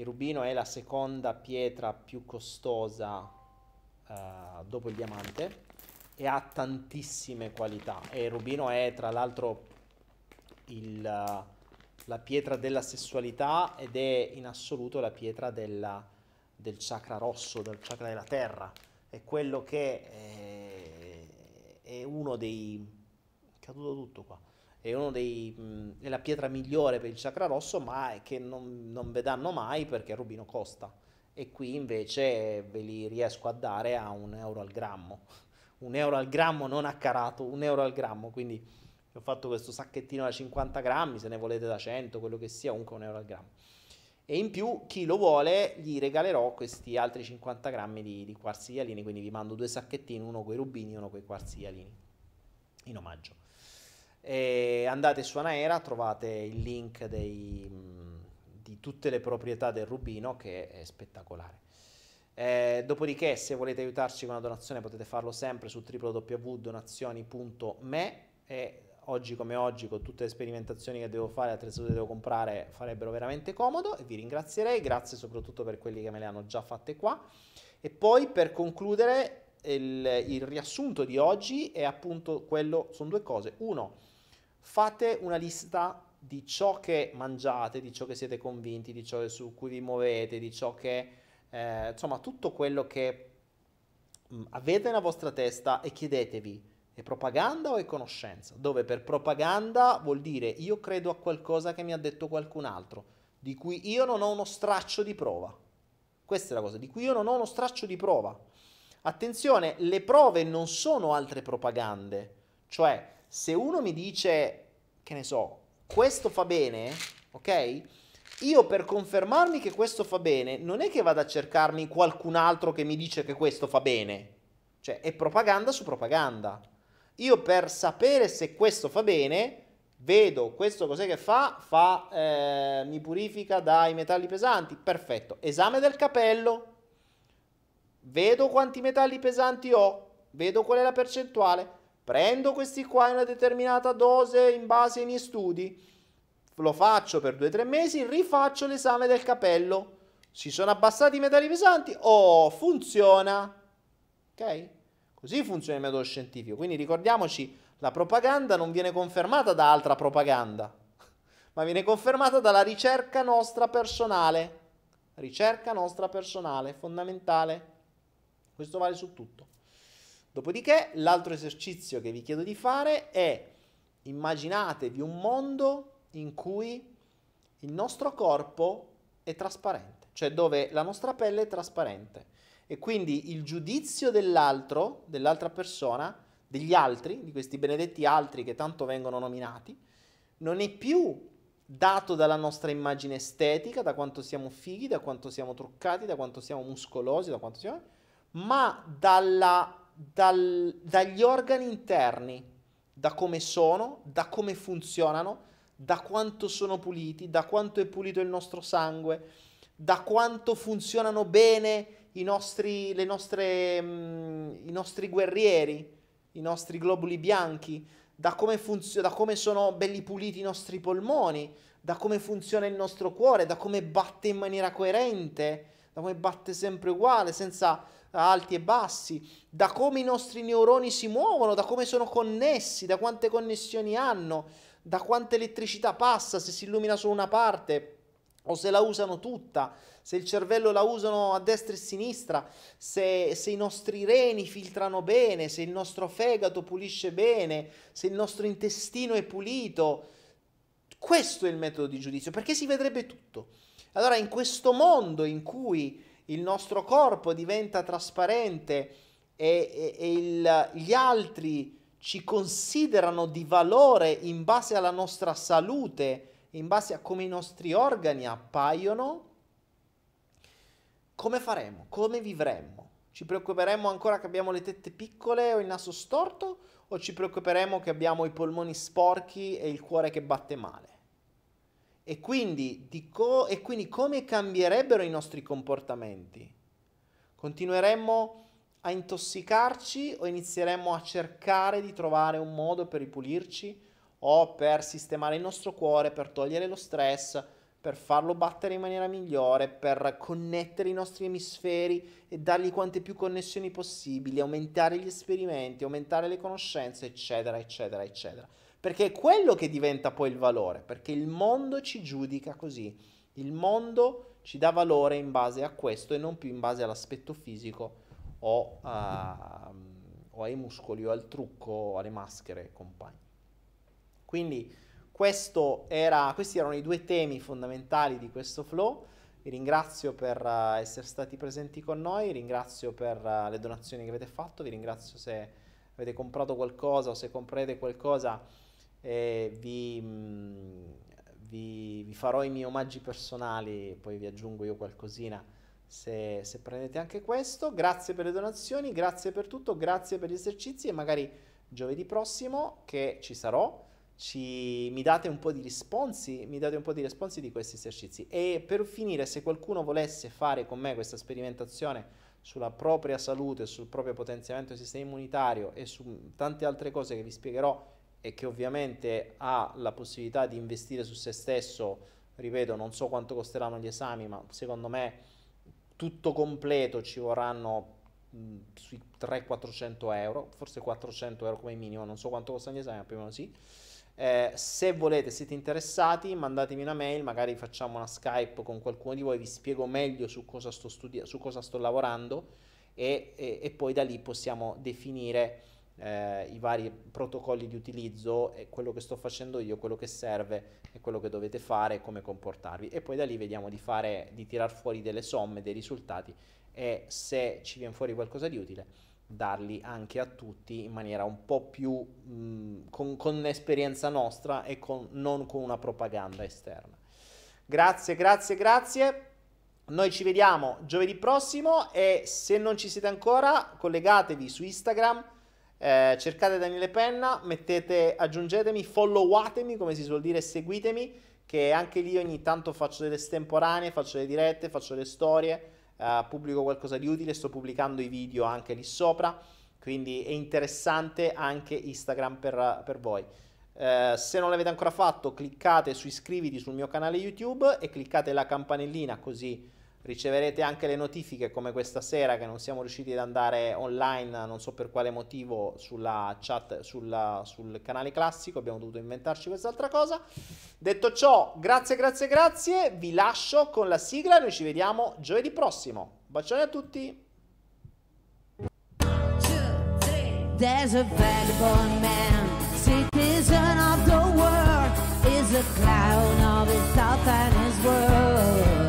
Il rubino è la seconda pietra più costosa uh, dopo il diamante e ha tantissime qualità. E il rubino è tra l'altro il, la pietra della sessualità ed è in assoluto la pietra della, del chakra rosso, del chakra della terra. È quello che è, è uno dei... è caduto tutto qua. È, dei, mh, è la pietra migliore per il chakra rosso, ma che non, non vedranno mai perché il rubino costa. E qui invece ve li riesco a dare a un euro al grammo. Un euro al grammo non a carato, un euro al grammo, quindi ho fatto questo sacchettino da 50 grammi, se ne volete da 100, quello che sia, comunque un euro al grammo. E in più, chi lo vuole, gli regalerò questi altri 50 grammi di, di quarzi ialini, quindi vi mando due sacchettini, uno con i rubini e uno con i quarzi ialini, in omaggio. E andate su Anaera, trovate il link dei, di tutte le proprietà del rubino, che è spettacolare. Eh, dopodiché, se volete aiutarci con una donazione, potete farlo sempre su www.donazioni.me e oggi come oggi, con tutte le sperimentazioni che devo fare, attrezzature che devo comprare, farebbero veramente comodo e vi ringrazierei, grazie soprattutto per quelli che me le hanno già fatte qua. E poi per concludere il, il riassunto di oggi è appunto quello, sono due cose. Uno, fate una lista di ciò che mangiate, di ciò che siete convinti, di ciò su cui vi muovete, di ciò che, eh, insomma, tutto quello che mh, avete nella vostra testa e chiedetevi è propaganda o è conoscenza? Dove per propaganda vuol dire io credo a qualcosa che mi ha detto qualcun altro, di cui io non ho uno straccio di prova. Questa è la cosa, di cui io non ho uno straccio di prova. Attenzione, le prove non sono altre propagande. Cioè, se uno mi dice, che ne so, questo fa bene, ok? Io per confermarmi che questo fa bene, non è che vado a cercarmi qualcun altro che mi dice che questo fa bene. Cioè, è propaganda su propaganda. Io per sapere se questo fa bene, vedo questo cos'è che fa, fa eh, mi purifica dai metalli pesanti, perfetto. Esame del capello, vedo quanti metalli pesanti ho, vedo qual è la percentuale, prendo questi qua in una determinata dose in base ai miei studi, lo faccio per 2-3 mesi, rifaccio l'esame del capello. Si sono abbassati i metalli pesanti? Oh, funziona. Ok? Così funziona il metodo scientifico. Quindi ricordiamoci, la propaganda non viene confermata da altra propaganda, ma viene confermata dalla ricerca nostra personale. Ricerca nostra personale, fondamentale. Questo vale su tutto. Dopodiché, l'altro esercizio che vi chiedo di fare è immaginatevi un mondo in cui il nostro corpo è trasparente, cioè dove la nostra pelle è trasparente. E quindi il giudizio dell'altro, dell'altra persona, degli altri, di questi benedetti altri che tanto vengono nominati, non è più dato dalla nostra immagine estetica, da quanto siamo fighi, da quanto siamo truccati, da quanto siamo muscolosi, da quanto siamo, ma dalla, dal, dagli organi interni, da come sono, da come funzionano, da quanto sono puliti, da quanto è pulito il nostro sangue, da quanto funzionano bene i nostri, nostre, mm, i nostri guerrieri, i nostri globuli bianchi, da come, funzio- da come sono belli puliti i nostri polmoni, da come funziona il nostro cuore, da come batte in maniera coerente, da come batte sempre uguale, senza alti e bassi, da come i nostri neuroni si muovono, da come sono connessi, da quante connessioni hanno, da quanta elettricità passa, se si illumina solo una parte o se la usano tutta, se il cervello la usano a destra e a sinistra, se, se, i nostri reni filtrano bene, se il nostro fegato pulisce bene, se il nostro intestino è pulito. Questo è il metodo di giudizio, perché si vedrebbe tutto. Allora, in questo mondo in cui il nostro corpo diventa trasparente e, e, e il, gli altri ci considerano di valore in base alla nostra salute, in base a come i nostri organi appaiono, come faremo? Come vivremmo? Ci preoccuperemmo ancora che abbiamo le tette piccole o il naso storto o ci preoccuperemo che abbiamo i polmoni sporchi e il cuore che batte male? E quindi, co- e quindi come cambierebbero i nostri comportamenti? Continueremmo a intossicarci o inizieremmo a cercare di trovare un modo per ripulirci? o per sistemare il nostro cuore, per togliere lo stress, per farlo battere in maniera migliore, per connettere i nostri emisferi e dargli quante più connessioni possibili, aumentare gli esperimenti, aumentare le conoscenze, eccetera, eccetera, eccetera. Perché è quello che diventa poi il valore, perché il mondo ci giudica così. Il mondo ci dà valore in base a questo e non più in base all'aspetto fisico o, a, o ai muscoli o al trucco o alle maschere compagni. Quindi era, questi erano i due temi fondamentali di questo flow. Vi ringrazio per uh, essere stati presenti con noi, ringrazio per uh, le donazioni che avete fatto, vi ringrazio se avete comprato qualcosa o se comprate qualcosa eh, vi, mh, vi, vi, farò i miei omaggi personali, poi vi aggiungo io qualcosina se, se prendete anche questo. Grazie per le donazioni, grazie per tutto, grazie per gli esercizi e magari giovedì prossimo che ci sarò ci, mi date un po' di risponsi, mi date un po' di risponsi di questi esercizi. E per finire, se qualcuno volesse fare con me questa sperimentazione sulla propria salute, sul proprio potenziamento del sistema immunitario e su tante altre cose che vi spiegherò e che ovviamente ha la possibilità di investire su se stesso, ripeto, non so quanto costeranno gli esami, ma secondo me tutto completo ci vorranno mh, sui 300-400 euro, forse 400 euro come minimo, non so quanto costano gli esami, ma più o meno sì. Eh, se volete, siete interessati, mandatemi una mail, magari facciamo una Skype con qualcuno di voi, vi spiego meglio su cosa sto, studi- su cosa sto lavorando e, e, e, poi da lì possiamo definire eh, i vari protocolli di utilizzo e quello che sto facendo io, quello che serve e quello che dovete fare e come comportarvi. E poi da lì vediamo di, fare, di tirar fuori delle somme, dei risultati e se ci viene fuori qualcosa di utile darli anche a tutti in maniera un po' più mh, con, con esperienza nostra e con, non con una propaganda esterna. Grazie, grazie, grazie. Noi ci vediamo giovedì prossimo e se non ci siete ancora collegatevi su Instagram, eh, cercate Daniele Penna, mettete, aggiungetemi, followatemi come si suol dire, seguitemi che anche lì ogni tanto faccio delle estemporanee, faccio le dirette, faccio le storie uh, pubblico qualcosa di utile, sto pubblicando i video anche lì sopra, quindi è interessante anche Instagram per, per voi. Uh, se non l'avete ancora fatto, cliccate su iscriviti sul mio canale YouTube e cliccate la campanellina così riceverete anche le notifiche come questa sera che non siamo riusciti ad andare online, non so per quale motivo, sulla chat, sulla, sul canale classico, abbiamo dovuto inventarci quest'altra cosa. Detto ciò, grazie, grazie, grazie, vi lascio con la sigla, noi ci vediamo giovedì prossimo. Bacioni a tutti! There's a vagabond man, citizen of the world, is a clown of his thought and his words.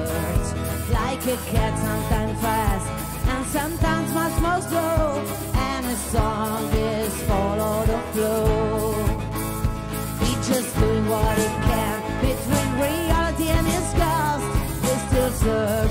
A cat, sometimes fast and sometimes much more slow. And his song is follow the flow. He's just doing what he can between reality and his ghost. He's still searching